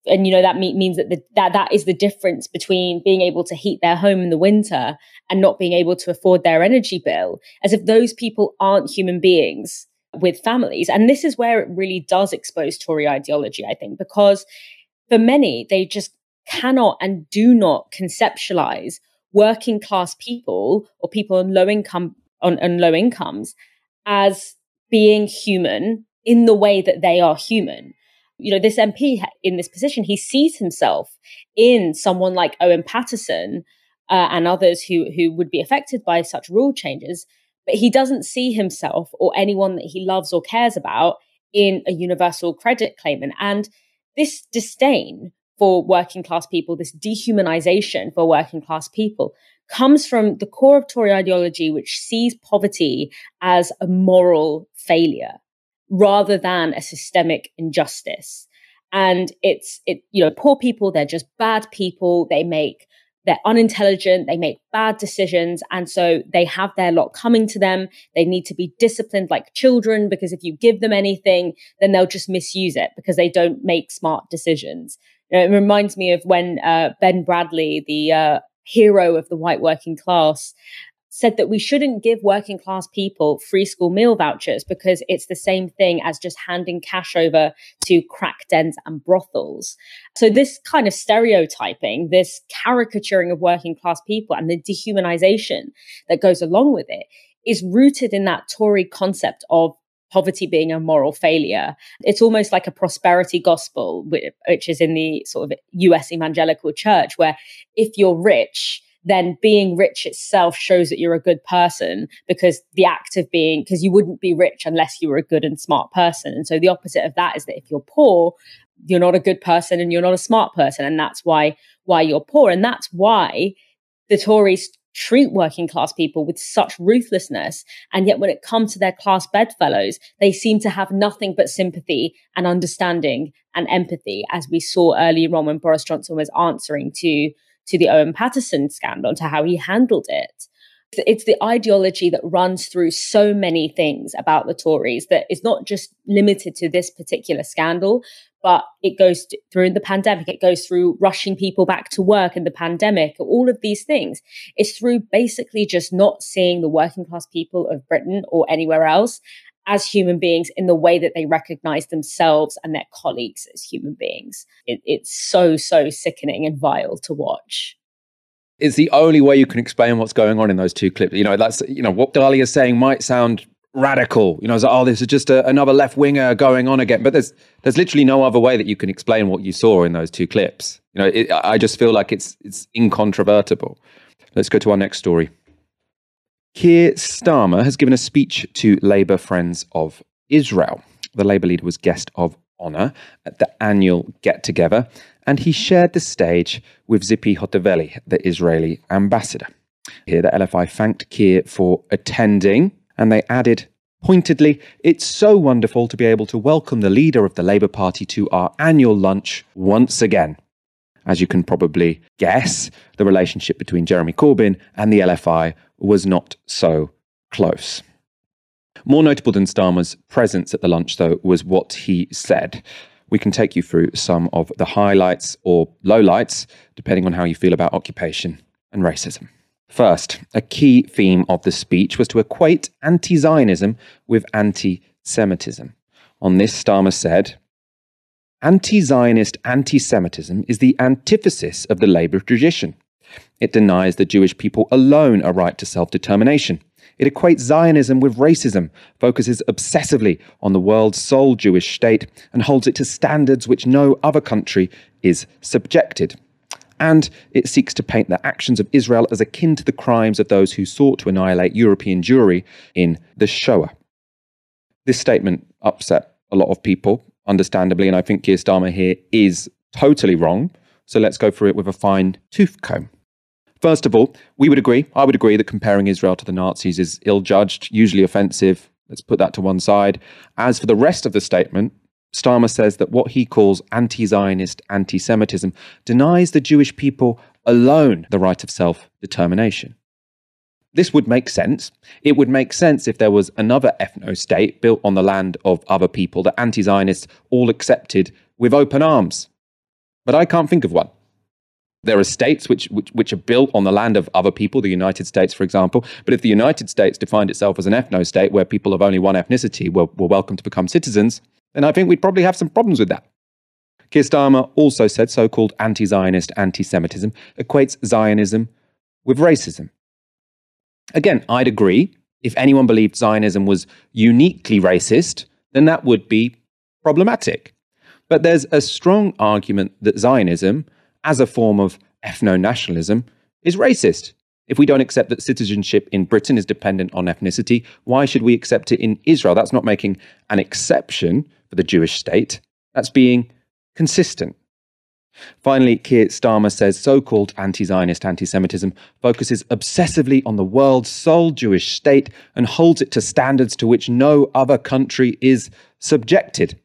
Speaker 2: and you know that means that the, that that is the difference between being able to heat their home in the winter and not being able to afford their energy bill as if those people aren't human beings with families. And this is where it really does expose tory ideology i think because for many they just cannot and do not conceptualize working class people or people on low income on, on low incomes as being human in the way that they are human you know, this MP in this position, he sees himself in someone like Owen Paterson uh, and others who who would be affected by such rule changes, but he doesn't see himself or anyone that he loves or cares about in a universal credit claimant. And this disdain for working class people, this dehumanization for working class people, comes from the core of Tory ideology, which sees poverty as a moral failure rather than a systemic injustice. And it's, it, you know, poor people, they're just bad people. They make, they're unintelligent. They make bad decisions. And so they have their lot coming to them. They need to be disciplined like children because if you give them anything, then they'll just misuse it because they don't make smart decisions. You know, it reminds me of when uh, Ben Bradley, the uh, hero of the white working class, said that we shouldn't give working class people free school meal vouchers because it's the same thing as just handing cash over to crack dens and brothels. So this kind of stereotyping, this caricaturing of working class people and the dehumanization that goes along with it is rooted in that Tory concept of poverty being a moral failure. It's almost like a prosperity gospel, which is in the sort of US evangelical church, where if you're rich, then being rich itself shows that you're a good person because the act of being, because you wouldn't be rich unless you were a good and smart person. And so the opposite of that is that if you're poor, you're not a good person and you're not a smart person. And that's why, why you're poor. And that's why the Tories treat working class people with such ruthlessness. And yet when it comes to their class bedfellows, they seem to have nothing but sympathy and understanding and empathy, as we saw earlier on when Boris Johnson was answering to to the Owen Paterson scandal, to how he handled it. It's the ideology that runs through so many things about the Tories that is not just limited to this particular scandal, but it goes through the pandemic. It goes through rushing people back to work in the pandemic, all of these things. It's through basically just not seeing the working class people of Britain or anywhere else as human beings in the way that they recognize themselves and their colleagues as human beings. It, it's so, so sickening and vile to watch.
Speaker 1: It's the only way you can explain what's going on in those two clips. You know, that's, you know, what Dalia is saying might sound radical. You know, it's like, oh, this is just a, another left winger going on again. But there's there's literally no other way that you can explain what you saw in those two clips. You know, it, I just feel like it's it's incontrovertible. Let's go to our next story. Keir Starmer has given a speech to Labour Friends of Israel. The Labour leader was guest of honour at the annual get together, and he shared the stage with Tzipi Hotovely, the Israeli ambassador. Here, the LFI thanked Keir for attending, and they added pointedly, It's so wonderful to be able to welcome the leader of the Labour Party to our annual lunch once again. As you can probably guess, the relationship between Jeremy Corbyn and the LFI was not so close. More notable than Starmer's presence at the lunch, though, was what he said. We can take you through some of the highlights or lowlights, depending on how you feel about occupation and racism. First, a key theme of the speech was to equate anti Zionism with anti Semitism. On this, Starmer said, Anti Zionist anti Semitism is the antithesis of the Labour tradition. It denies the Jewish people alone a right to self determination. It equates Zionism with racism, focuses obsessively on the world's sole Jewish state, and holds it to standards which no other country is subjected. And it seeks to paint the actions of Israel as akin to the crimes of those who sought to annihilate European Jewry in the Shoah. This statement upset a lot of people, understandably, and I think Keir Starmer here is totally wrong. So let's go through it with a fine tooth comb. First of all, we would agree, I would agree that comparing Israel to the Nazis is ill judged, usually offensive. Let's put that to one side. As for the rest of the statement, Starmer says that what he calls anti Zionist anti Semitism denies the Jewish people alone the right of self determination. This would make sense. It would make sense if there was another ethno state built on the land of other people that anti Zionists all accepted with open arms. But I can't think of one. There are states which, which, which are built on the land of other people, the United States, for example. But if the United States defined itself as an ethno state where people of only one ethnicity were, were welcome to become citizens, then I think we'd probably have some problems with that. Keir also said so called anti Zionist anti Semitism equates Zionism with racism. Again, I'd agree. If anyone believed Zionism was uniquely racist, then that would be problematic. But there's a strong argument that Zionism, as a form of ethno nationalism, is racist. If we don't accept that citizenship in Britain is dependent on ethnicity, why should we accept it in Israel? That's not making an exception for the Jewish state, that's being consistent. Finally, Keir Starmer says so called anti Zionist anti Semitism focuses obsessively on the world's sole Jewish state and holds it to standards to which no other country is subjected.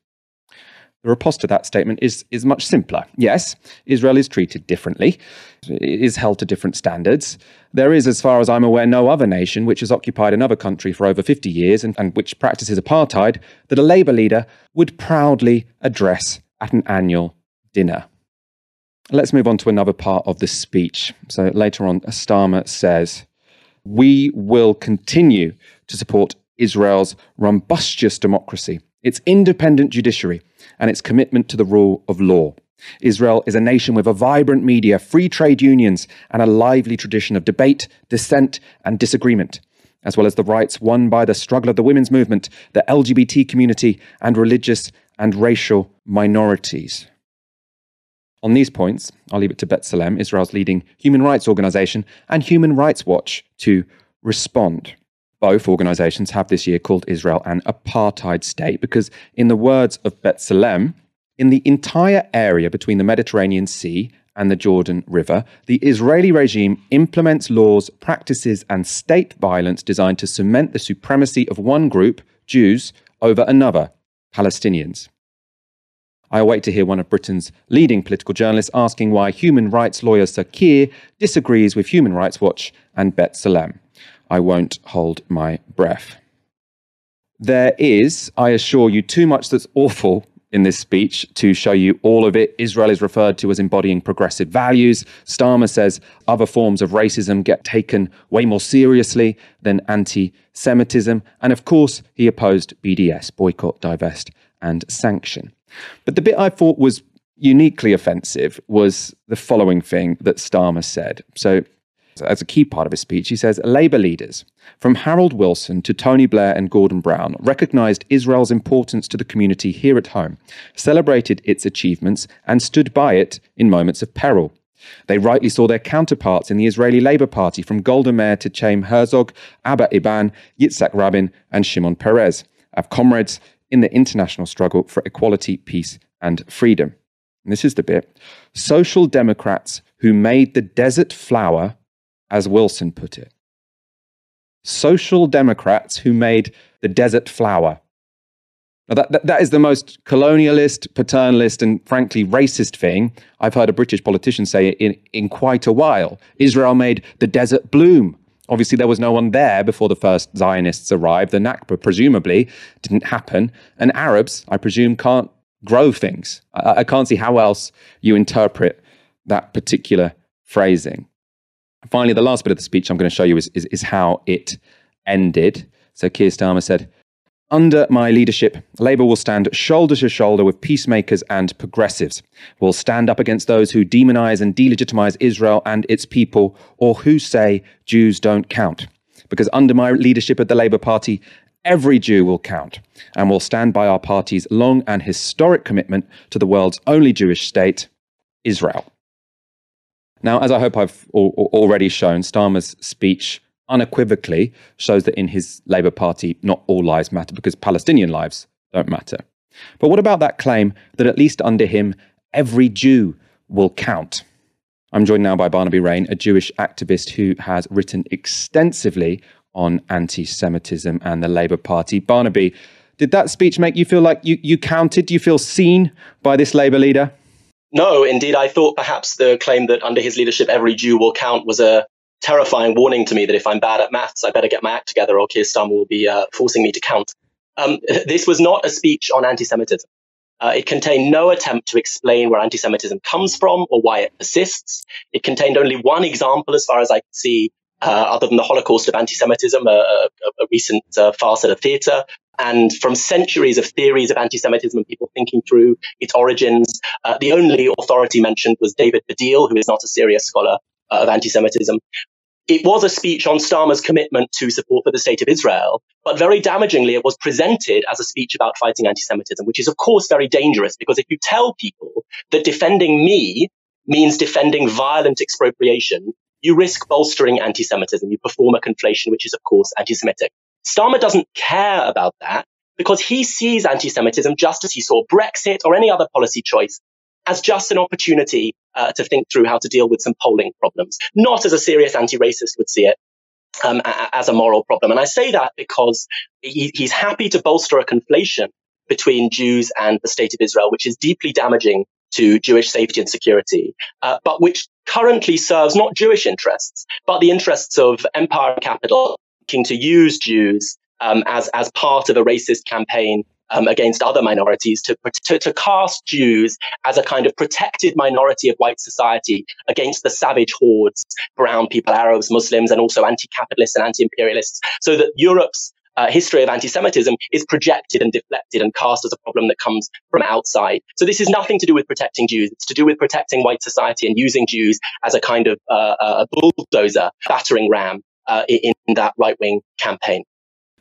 Speaker 1: The riposte to that statement is, is much simpler. Yes, Israel is treated differently, it is held to different standards. There is, as far as I'm aware, no other nation which has occupied another country for over 50 years and, and which practices apartheid that a Labour leader would proudly address at an annual dinner. Let's move on to another part of the speech. So later on, Starmer says, We will continue to support Israel's robust democracy, its independent judiciary, and its commitment to the rule of law. Israel is a nation with a vibrant media, free trade unions, and a lively tradition of debate, dissent, and disagreement, as well as the rights won by the struggle of the women's movement, the LGBT community, and religious and racial minorities. On these points, I'll leave it to B'Tselem, Israel's leading human rights organization, and Human Rights Watch to respond. Both organizations have this year called Israel an apartheid state because, in the words of B'Tselem, in the entire area between the Mediterranean Sea and the Jordan River, the Israeli regime implements laws, practices, and state violence designed to cement the supremacy of one group, Jews, over another, Palestinians. I await to hear one of Britain's leading political journalists asking why human rights lawyer Sir Keir disagrees with Human Rights Watch and B'Tselem. I won't hold my breath. There is, I assure you, too much that's awful in this speech to show you all of it. Israel is referred to as embodying progressive values. Starmer says other forms of racism get taken way more seriously than anti Semitism. And of course, he opposed BDS, boycott, divest, and sanction. But the bit I thought was uniquely offensive was the following thing that Starmer said. So, as a key part of his speech, he says Labour leaders, from Harold Wilson to Tony Blair and Gordon Brown, recognised Israel's importance to the community here at home, celebrated its achievements, and stood by it in moments of peril. They rightly saw their counterparts in the Israeli Labour Party, from Golda Meir to Chaim Herzog, Abba Eban, Yitzhak Rabin, and Shimon Peres, as comrades in the international struggle for equality, peace, and freedom. And this is the bit social democrats who made the desert flower, as Wilson put it. Social democrats who made the desert flower. Now that, that, that is the most colonialist, paternalist, and frankly racist thing I've heard a British politician say in, in quite a while. Israel made the desert bloom. Obviously, there was no one there before the first Zionists arrived. The Nakba presumably didn't happen. And Arabs, I presume, can't grow things. I, I can't see how else you interpret that particular phrasing. Finally, the last bit of the speech I'm going to show you is, is, is how it ended. So Keir Starmer said, Under my leadership, Labour will stand shoulder to shoulder with peacemakers and progressives. We'll stand up against those who demonise and delegitimise Israel and its people, or who say Jews don't count. Because under my leadership of the Labour Party, every Jew will count, and will stand by our party's long and historic commitment to the world's only Jewish state, Israel. Now, as I hope I've already shown, Starmer's speech unequivocally shows that in his Labour Party, not all lives matter because Palestinian lives don't matter. But what about that claim that at least under him, every Jew will count? I'm joined now by Barnaby Raine, a Jewish activist who has written extensively on anti Semitism and the Labour Party. Barnaby, did that speech make you feel like you, you counted? Do you feel seen by this Labour leader?
Speaker 10: No, indeed. I thought perhaps the claim that under his leadership every Jew will count was a terrifying warning to me that if I'm bad at maths, I better get my act together or Keir Starmer will be uh, forcing me to count. Um, this was not a speech on anti Semitism. Uh, it contained no attempt to explain where anti Semitism comes from or why it persists. It contained only one example, as far as I could see, uh, other than the Holocaust of anti Semitism, a, a, a, recent uh, farce at a theatre. And from centuries of theories of anti Semitism and people thinking through its origins, uh, the only authority mentioned was David Baddiel, who is not a serious scholar Uh, of anti Semitism. It was a speech on Starmer's commitment to support for the state of Israel, but very damagingly, it was presented as a speech about fighting anti Semitism, which is, of course, very dangerous because if you tell people that defending me means defending violent expropriation, you risk bolstering anti Semitism. You perform a conflation, which is, of course, anti Semitic. Starmer doesn't care about that because he sees anti Semitism just as he saw Brexit or any other policy choice as just an opportunity uh, to think through how to deal with some polling problems, not as a serious anti-racist would see it. Um, as a moral problem. And I say that because he- he's happy to bolster a conflation between Jews and the state of Israel, which is deeply damaging to Jewish safety and security, uh, but which currently serves not Jewish interests, but the interests of empire and capital, looking to use Jews um, as, as part of a racist campaign um, against other minorities, to, to, to cast Jews as a kind of protected minority of white society against the savage hordes, brown people, Arabs, Muslims, and also anti-capitalists and anti-imperialists, so that Europe's uh, history of anti-Semitism is projected and deflected and cast as a problem that comes from outside. So this is nothing to do with protecting Jews. It's to do with protecting white society and using Jews as a kind of uh, a bulldozer, battering ram uh, in, in that right-wing campaign.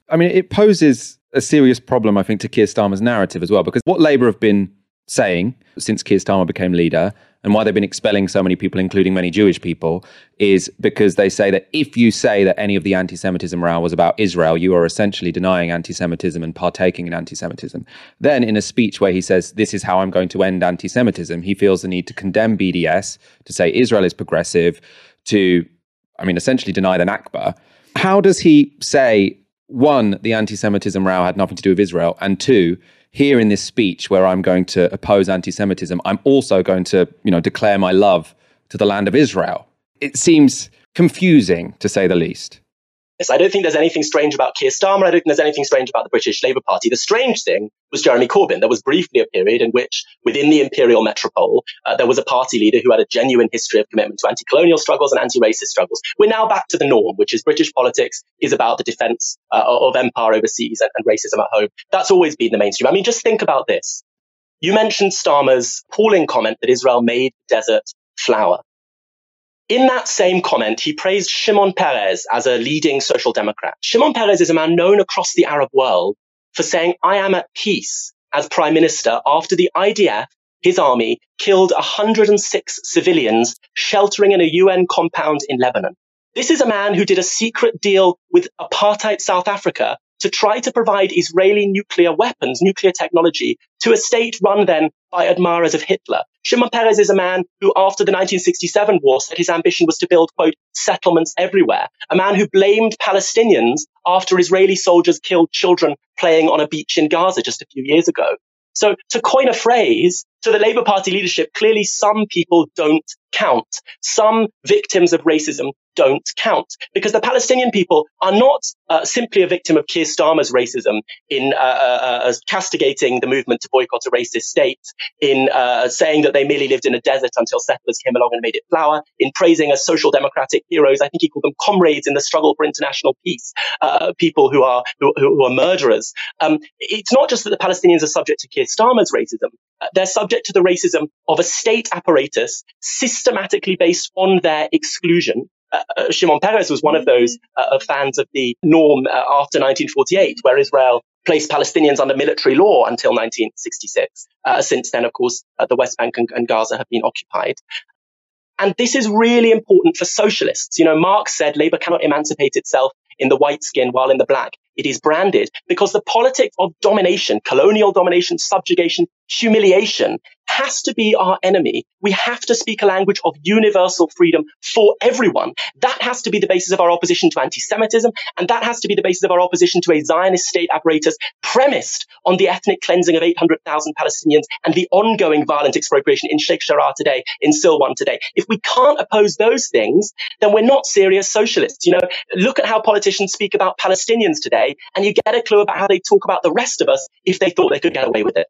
Speaker 1: I mean, it poses a serious problem, I think, to Keir Starmer's narrative as well, because what Labour have been saying since Keir Starmer became leader and why they've been expelling so many people, including many Jewish people, is because they say that if you say that any of the anti Semitism row was about Israel, you are essentially denying anti Semitism and partaking in anti Semitism. Then, in a speech where he says, This is how I'm going to end anti Semitism, he feels the need to condemn BDS, to say Israel is progressive, to, I mean, essentially deny the Nakba. How does he say one, the anti Semitism row had nothing to do with Israel. And two, here in this speech where I'm going to oppose anti Semitism, I'm also going to, you know, declare my love to the land of Israel. It seems confusing to say the least.
Speaker 10: I don't think there's anything strange about Keir Starmer. I don't think there's anything strange about the British Labour Party. The strange thing was Jeremy Corbyn. There was briefly a period in which, within the imperial metropole, uh, there was a party leader who had a genuine history of commitment to anti-colonial struggles and anti-racist struggles. We're now back to the norm, which is British politics is about the defence uh, of empire overseas and, and racism at home. That's always been the mainstream. I mean, just think about this. You mentioned Starmer's appalling comment that Israel made desert flower. In that same comment, he praised Shimon Peres as a leading social democrat. Shimon Peres is a man known across the Arab world for saying, I am at peace as prime minister after the IDF, his army, killed 106 civilians sheltering in a UN compound in Lebanon. This is a man who did a secret deal with apartheid South Africa to try to provide Israeli nuclear weapons, nuclear technology, to a state run then by admirers of Hitler. Shimon Peres is a man who, after the 1967 war, said his ambition was to build, quote, settlements everywhere. A man who blamed Palestinians after Israeli soldiers killed children playing on a beach in Gaza just a few years ago. So, to coin a phrase, to the Labour Party leadership, clearly some people don't count. Some victims of racism don't count because the Palestinian people are not uh, simply a victim of Keir Starmer's racism in uh, uh, uh castigating the movement to boycott a racist state, in uh, saying that they merely lived in a desert until settlers came along and made it flower, in praising as social democratic heroes. I think he called them comrades in the struggle for international peace, uh, people who are who, who are murderers. Um, it's not just that the Palestinians are subject to Keir Starmer's racism; they're subject to the racism of a state apparatus systematically based on their exclusion. Uh, uh, Shimon Peres was one of those uh, fans of the norm uh, after 1948, where Israel placed Palestinians under military law until 1966. Uh, since then, of course, uh, the West Bank and, and Gaza have been occupied. And this is really important for socialists. You know, Marx said labor cannot emancipate itself in the white skin while in the black it is branded because the politics of domination, colonial domination, subjugation, humiliation has to be our enemy. We have to speak a language of universal freedom for everyone. That has to be the basis of our opposition to anti-Semitism, and that has to be the basis of our opposition to a Zionist state apparatus premised on the ethnic cleansing of 800,000 Palestinians and the ongoing violent expropriation in Sheikh Jarrah today, in Silwan today. If we can't oppose those things, then we're not serious socialists. You know, look at how politicians speak about Palestinians today and you get a clue about how they talk about the rest of us if they thought they could get away with it.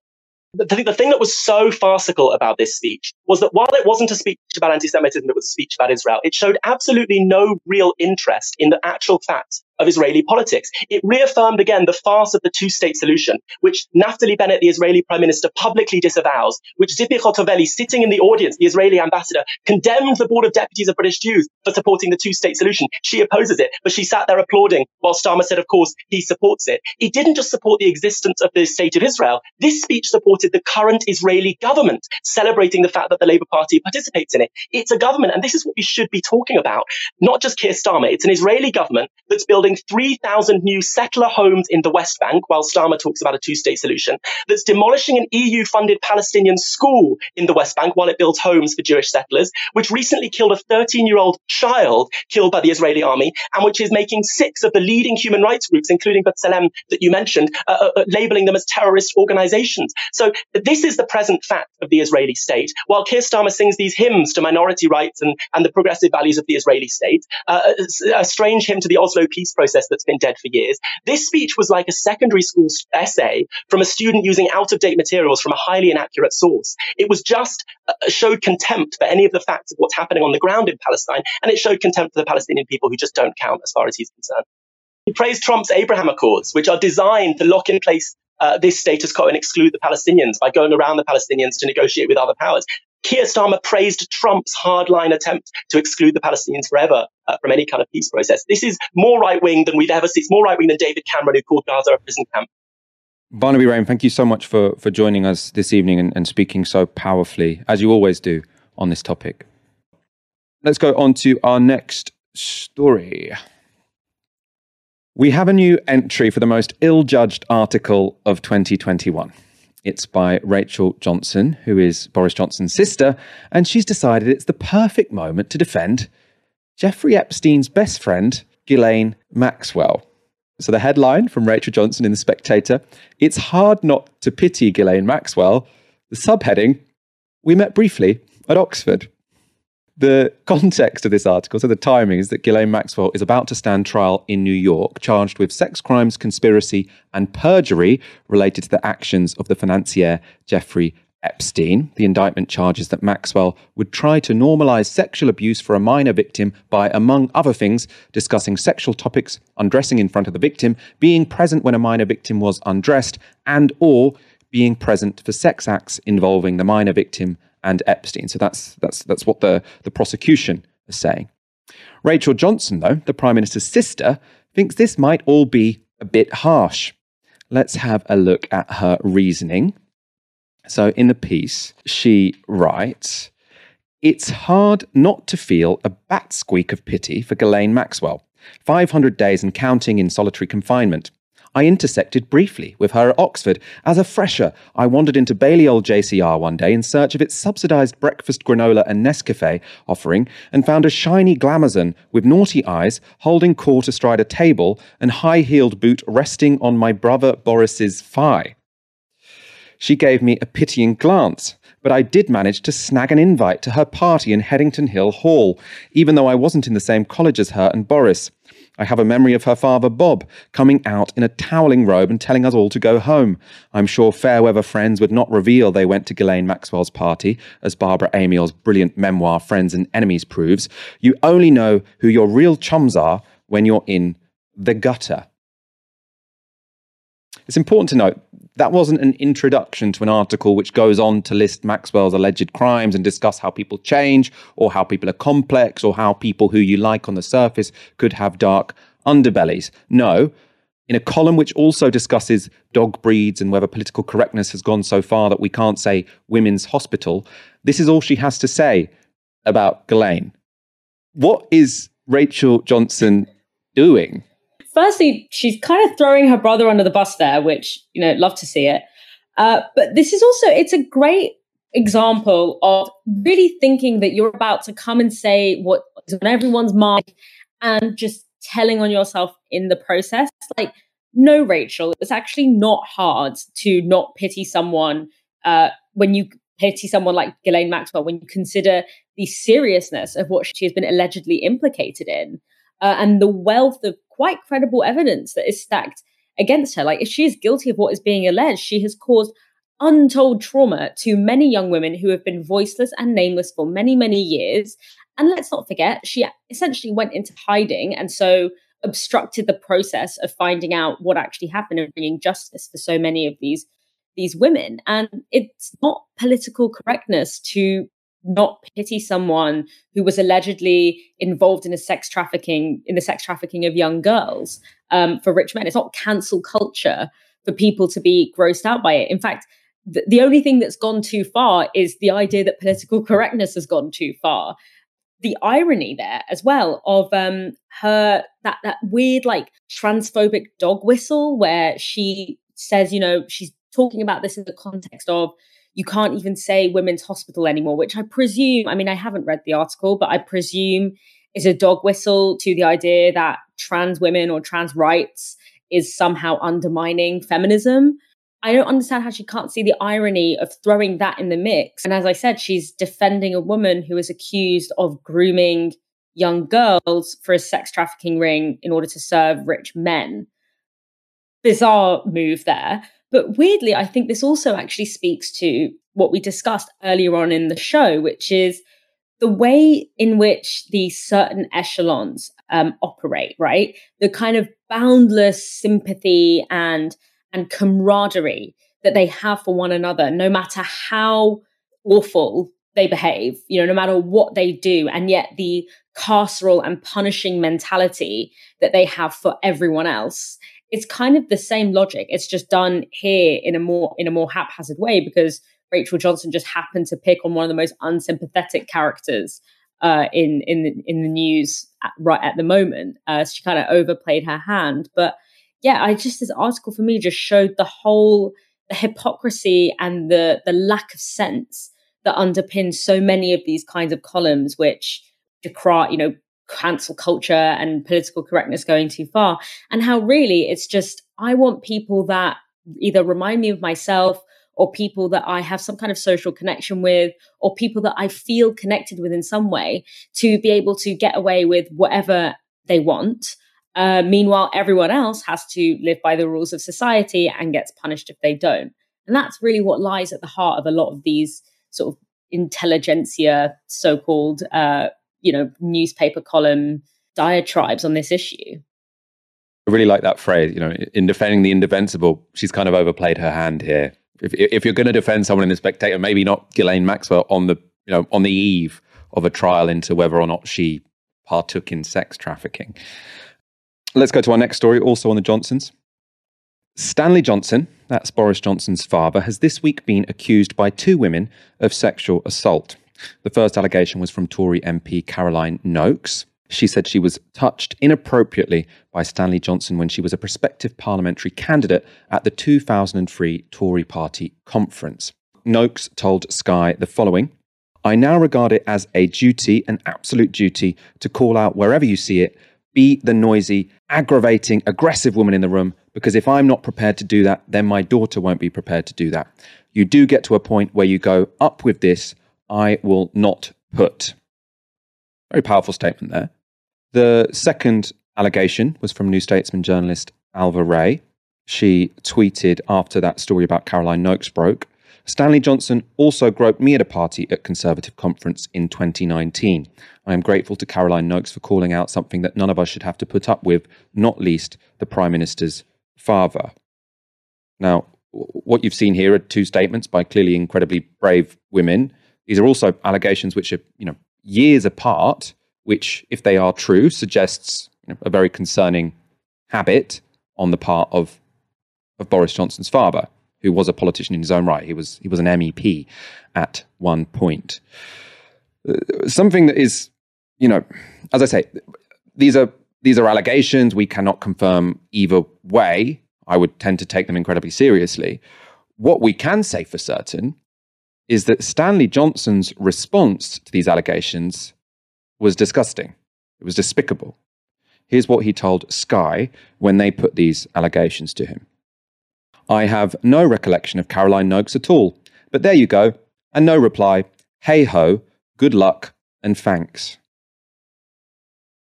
Speaker 10: The, the thing that was so farcical about this speech was that while it wasn't a speech about anti Semitism, it was a speech about Israel, it showed absolutely no real interest in the actual facts of Israeli politics. It reaffirmed again the farce of the two state solution, which Naftali Bennett, the Israeli prime minister, publicly disavows, which Tzipi Hotovely, sitting in the audience, the Israeli ambassador, condemned the Board of Deputies of British Jews for supporting the two state solution. She opposes it, but she sat there applauding while Starmer said, of course, he supports it. He didn't just support the existence of the state of Israel. This speech supported the current Israeli government, celebrating the fact that the Labour Party participates in it. It's a government, and this is what we should be talking about. Not just Keir Starmer. It's an Israeli government that's building building 3,000 new settler homes in the West Bank, while Starmer talks about a two state solution, that's demolishing an EU funded Palestinian school in the West Bank while it builds homes for Jewish settlers, which recently killed a 13 year old child killed by the Israeli army, and which is making six of the leading human rights groups, including B'Tselem that you mentioned, uh, uh, uh labeling them as terrorist organizations. So this is the present fact of the Israeli state. While Keir Starmer sings these hymns to minority rights and, and the progressive values of the Israeli state, uh, a strange hymn to the Oslo peace process that's been dead for years. This speech was like a secondary school essay from a student using out of date materials from a highly inaccurate source. It was just uh, showed contempt for any of the facts of what's happening on the ground in Palestine, and it showed contempt for the Palestinian people who just don't count as far as he's concerned. He praised Trump's Abraham Accords, which are designed to lock in place uh, this status quo and exclude the Palestinians by going around the Palestinians to negotiate with other powers. Keir Starmer praised Trump's hardline attempt to exclude the Palestinians forever uh, from any kind of peace process. This is more right wing than we've ever seen. It's more right wing than David Cameron, who called Gaza a prison camp.
Speaker 1: Barnaby Raine, thank you so much for, for joining us this evening and, and speaking so powerfully, as you always do, on this topic. Let's go on to our next story. We have a new entry for the most ill judged article of 2021. It's by Rachel Johnson, who is Boris Johnson's sister, and she's decided it's the perfect moment to defend Jeffrey Epstein's best friend, Ghislaine Maxwell. So the headline from Rachel Johnson in The Spectator It's hard not to pity Ghislaine Maxwell. The subheading We met briefly at Oxford. The context of this article, so the timing, is that Ghislaine Maxwell is about to stand trial in New York, charged with sex crimes, conspiracy, and perjury related to the actions of the financier Jeffrey Epstein. The indictment charges that Maxwell would try to normalize sexual abuse for a minor victim by, among other things, discussing sexual topics, undressing in front of the victim, being present when a minor victim was undressed, and or being present for sex acts involving the minor victim and Epstein. So that's that's that's what the, the prosecution is saying. Rachel Johnson, though, the Prime Minister's sister, thinks this might all be a bit harsh. Let's have a look at her reasoning. So in the piece, she writes, It's hard not to feel a bat squeak of pity for Ghislaine Maxwell. 500 days and counting in solitary confinement. I intersected briefly with her at Oxford. As a fresher, I wandered into Balliol JCR one day in search of its subsidised breakfast granola and Nescafe offering and found a shiny glamazon with naughty eyes holding court astride a table and high heeled boot resting on my brother Boris's thigh. She gave me a pitying glance, but I did manage to snag an invite to her party in Headington Hill Hall, even though I wasn't in the same college as her and Boris. I have a memory of her father, Bob, coming out in a toweling robe and telling us all to go home. I'm sure Fairweather friends would not reveal they went to Ghislaine Maxwell's party, as Barbara Amiel's brilliant memoir, Friends and Enemies, proves. You only know who your real chums are when you're in the gutter. It's important to note that wasn't an introduction to an article which goes on to list Maxwell's alleged crimes and discuss how people change, or how people are complex, or how people who you like on the surface could have dark underbellies. No, in a column which also discusses dog breeds and whether political correctness has gone so far that we can't say women's hospital, this is all she has to say about Ghislaine. What is Rachel Johnson doing?
Speaker 2: Firstly, she's kind of throwing her brother under the bus there, which, you know, love to see it. Uh, but this is also, it's a great example of really thinking that you're about to come and say what is on everyone's mind and just telling on yourself in the process. Like, no, Rachel, it's actually not hard to not pity someone uh, when you pity someone like Ghislaine Maxwell, when you consider the seriousness of what she has been allegedly implicated in uh, and the wealth of quite credible evidence that is stacked against her. Like, if she is guilty of what is being alleged, she has caused untold trauma to many young women who have been voiceless and nameless for many, many years. And let's not forget, she essentially went into hiding and so obstructed the process of finding out what actually happened and bringing justice for so many of these these women. And it's not political correctness to not pity someone who was allegedly involved in a sex trafficking in the sex trafficking of young girls um, for rich men. It's not cancel culture for people to be grossed out by it. In fact, the, the only thing that's gone too far is the idea that political correctness has gone too far. The irony there as well of um, her that that weird like transphobic dog whistle where she says, you know, she's talking about this in the context of you can't even say women's hospital anymore, which I presume, I mean, I haven't read the article, but I presume is a dog whistle to the idea that trans women or trans rights is somehow undermining feminism. I don't understand how she can't see the irony of throwing that in the mix. And as I said, she's defending a woman who is accused of grooming young girls for a sex trafficking ring in order to serve rich men. Bizarre move there. But weirdly, I think this also actually speaks to what we discussed earlier on in the show, which is the way in which these certain echelons um, operate, right? The kind of boundless sympathy and and camaraderie that they have for one another, no matter how awful they behave, you know, no matter what they do, and yet the carceral and punishing mentality that they have for everyone else it's kind of the same logic. It's just done here in a more in a more haphazard way because Rachel Johnson just happened to pick on one of the most unsympathetic characters uh, in in the, in the news at, right at the moment. Uh, she kind of overplayed her hand. But yeah, I just this article for me just showed the whole the hypocrisy and the the lack of sense that underpins so many of these kinds of columns, which decry you know cancel culture and political correctness going too far, and how really it's just, I want people that either remind me of myself or people that I have some kind of social connection with, or people that I feel connected with in some way to be able to get away with whatever they want. Uh, meanwhile, everyone else has to live by the rules of society and gets punished if they don't. And that's really what lies at the heart of a lot of these sort of intelligentsia, so called uh, you know, newspaper column diatribes on this issue.
Speaker 1: I really like that phrase, you know, in defending the indefensible, she's kind of overplayed her hand here. If, if you're going to defend someone in the spectator, maybe not Ghislaine Maxwell on the, you know, on the eve of a trial into whether or not she partook in sex trafficking. Let's go to our next story, also on the Johnsons. Stanley Johnson, that's Boris Johnson's father, has this week been accused by two women of sexual assault. The first allegation was from Tory MP Caroline Nokes. She said she was touched inappropriately by Stanley Johnson when she was a prospective parliamentary candidate at the 2003 Tory party conference. Nokes told Sky the following I now regard it as a duty, an absolute duty, to call out wherever you see it be the noisy, aggravating, aggressive woman in the room because if I'm not prepared to do that, then my daughter won't be prepared to do that. You do get to a point where you go, up with this, I will not put. Very powerful statement there. The second allegation was from New Statesman journalist Ailbhe Rea. She tweeted after that story about Caroline Nokes broke Stanley Johnson also groped me at a party at Conservative Conference in 2019. I am grateful to Caroline Nokes for calling out something that none of us should have to put up with, not least the Prime Minister's father. Now, what you've seen here are two statements by clearly incredibly brave women. These are also allegations which are, you know, years apart, which, if they are true, suggests you know, a very concerning habit on the part of, of Boris Johnson's father who was a politician in his own right. He was he was an MEP at one point. Uh, something that is, you know, as I say, these are these are allegations. We cannot confirm either way. I would tend to take them incredibly seriously. What we can say for certain is that Stanley Johnson's response to these allegations was disgusting. It was despicable. Here's what he told Sky when they put these allegations to him. I have no recollection of Caroline Nokes at all. But there you go. And no reply. Hey ho, good luck, and thanks.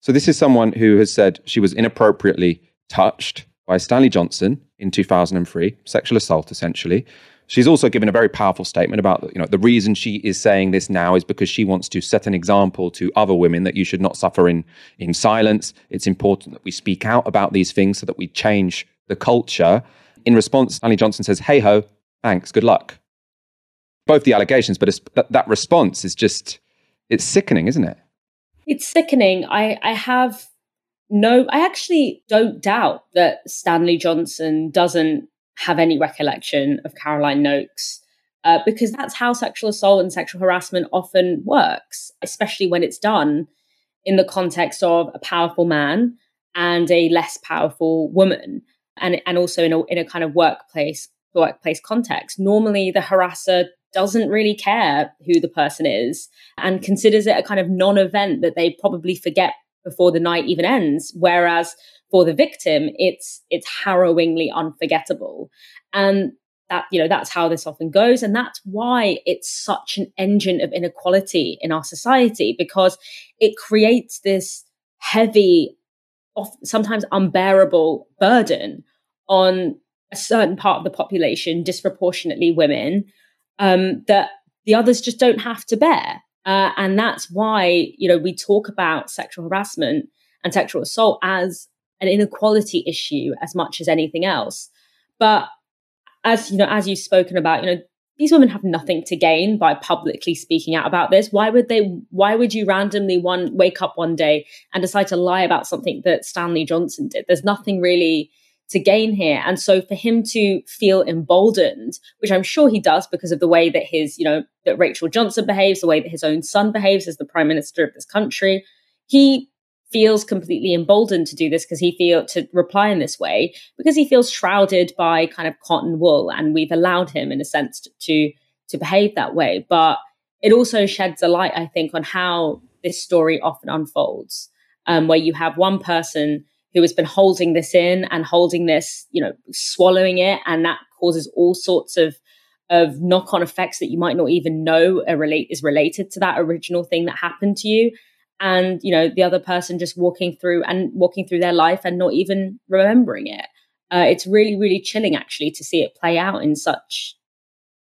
Speaker 1: So, this is someone who has said she was inappropriately touched by Stanley Johnson in 2003, sexual assault essentially. She's also given a very powerful statement about you know the reason she is saying this now is because she wants to set an example to other women that you should not suffer in in silence. It's important that we speak out about these things so that we change the culture in response, Stanley Johnson says, hey ho, thanks, good luck. Both the allegations, but that, that response is just, it's sickening, isn't it?
Speaker 2: It's sickening. I, I have no, I actually don't doubt that Stanley Johnson doesn't have any recollection of Caroline Nokes. Uh, because that's how sexual assault and sexual harassment often works, especially when it's done in the context of a powerful man and a less powerful woman and and also in a in a kind of workplace workplace context. Normally, the harasser doesn't really care who the person is and considers it a kind of non-event that they probably forget before the night even ends. Whereas for the victim, it's it's harrowingly unforgettable, and that you know that's how this often goes, and that's why it's such an engine of inequality in our society because it creates this heavy sometimes unbearable burden on a certain part of the population, disproportionately women, um, that the others just don't have to bear. Uh, and that's why, you know, we talk about sexual harassment and sexual assault as an inequality issue as much as anything else. But as you know, as you've spoken about, you know, these women have nothing to gain by publicly speaking out about this. Why would they? Why would you randomly one wake up one day and decide to lie about something that Stanley Johnson did? There's nothing really to gain here. And so for him to feel emboldened, which I'm sure he does because of the way that his, you know, that Rachel Johnson behaves, the way that his own son behaves as the prime minister of this country, he feels completely emboldened to do this because he feel to reply in this way because he feels shrouded by kind of cotton wool and we've allowed him in a sense to to behave that way. But it also sheds a light i think on how this story often unfolds um, where you have one person who has been holding this in and holding this you know swallowing it and that causes all sorts of of knock-on effects that you might not even know relate is related to that original thing that happened to you and you know the other person just walking through and walking through their life and not even remembering it. Uh, it's really really chilling actually to see it play out in such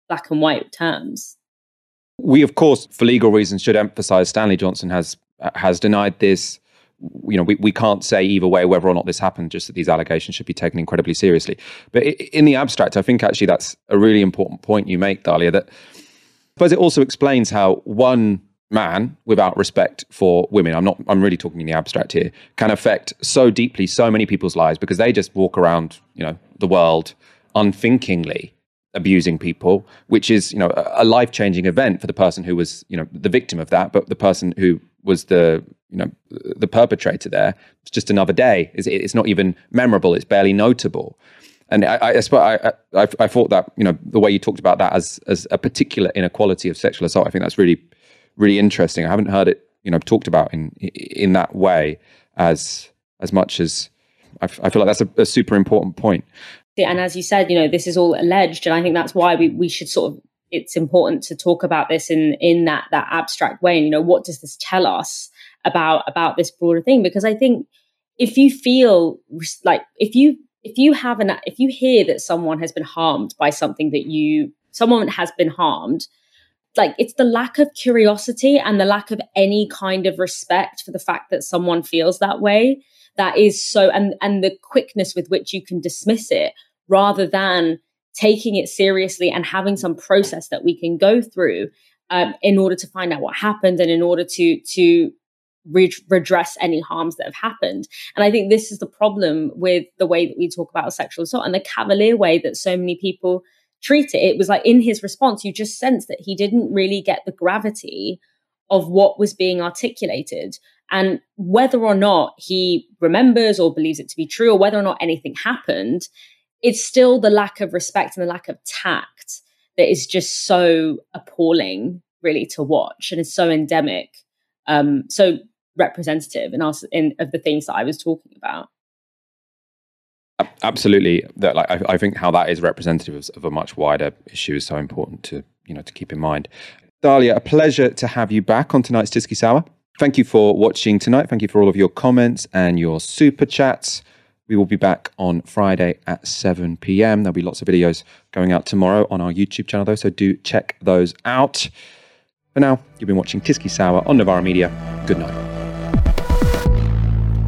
Speaker 2: black and white terms.
Speaker 1: We of course for legal reasons should emphasize stanley johnson has has denied this. You know we, we can't say either way whether or not this happened just that these allegations should be taken incredibly seriously. But in the abstract i think actually that's a really important point you make Dalia that I suppose it also explains how one man without respect for women. I'm not i'm really talking in the abstract here can affect so deeply so many people's lives because they just walk around you know the world unthinkingly abusing people which is you know a life-changing event for the person who was you know the victim of that but the person who was the you know the perpetrator there it's just another day. It's, it's not even memorable. It's barely notable. And I, I, I, I, I thought that you know the way you talked about that as as a particular inequality of sexual assault i think that's really really interesting. I haven't heard it, you know, talked about in in that way as as much as I, f- I feel like that's a, a super important point.
Speaker 2: And as you said, you know, this is all alleged, and I think that's why we we should sort of it's important to talk about this in in that that abstract way. And you know, what does this tell us about about this broader thing? Because I think if you feel like if you if you have an if you hear that someone has been harmed by something that you someone has been harmed like it's the lack of curiosity and the lack of any kind of respect for the fact that someone feels that way that is so and and the quickness with which you can dismiss it rather than taking it seriously and having some process that we can go through um, in order to find out what happened and in order to to re- redress any harms that have happened. And I think this is the problem with the way that we talk about sexual assault and the cavalier way that so many people treat it. It was like in his response, you just sense that he didn't really get the gravity of what was being articulated. And whether or not he remembers or believes it to be true, or whether or not anything happened, it's still the lack of respect and the lack of tact that is just so appalling, really, to watch and is so endemic. Um, so representative in us in of the things that I was talking about.
Speaker 1: Absolutely, that like I, I think how that is representative of, a much wider issue is so important to you know to keep in mind. Dalia, a pleasure to have you back on tonight's Tysky Sour. Thank you for watching tonight. Thank you for all of your comments and your super chats. We will be back on Friday at 7 p.m. There'll be lots of videos going out tomorrow on our YouTube channel, though, so do check those out. For now, you've been watching Tysky Sour on Novara Media. Good night.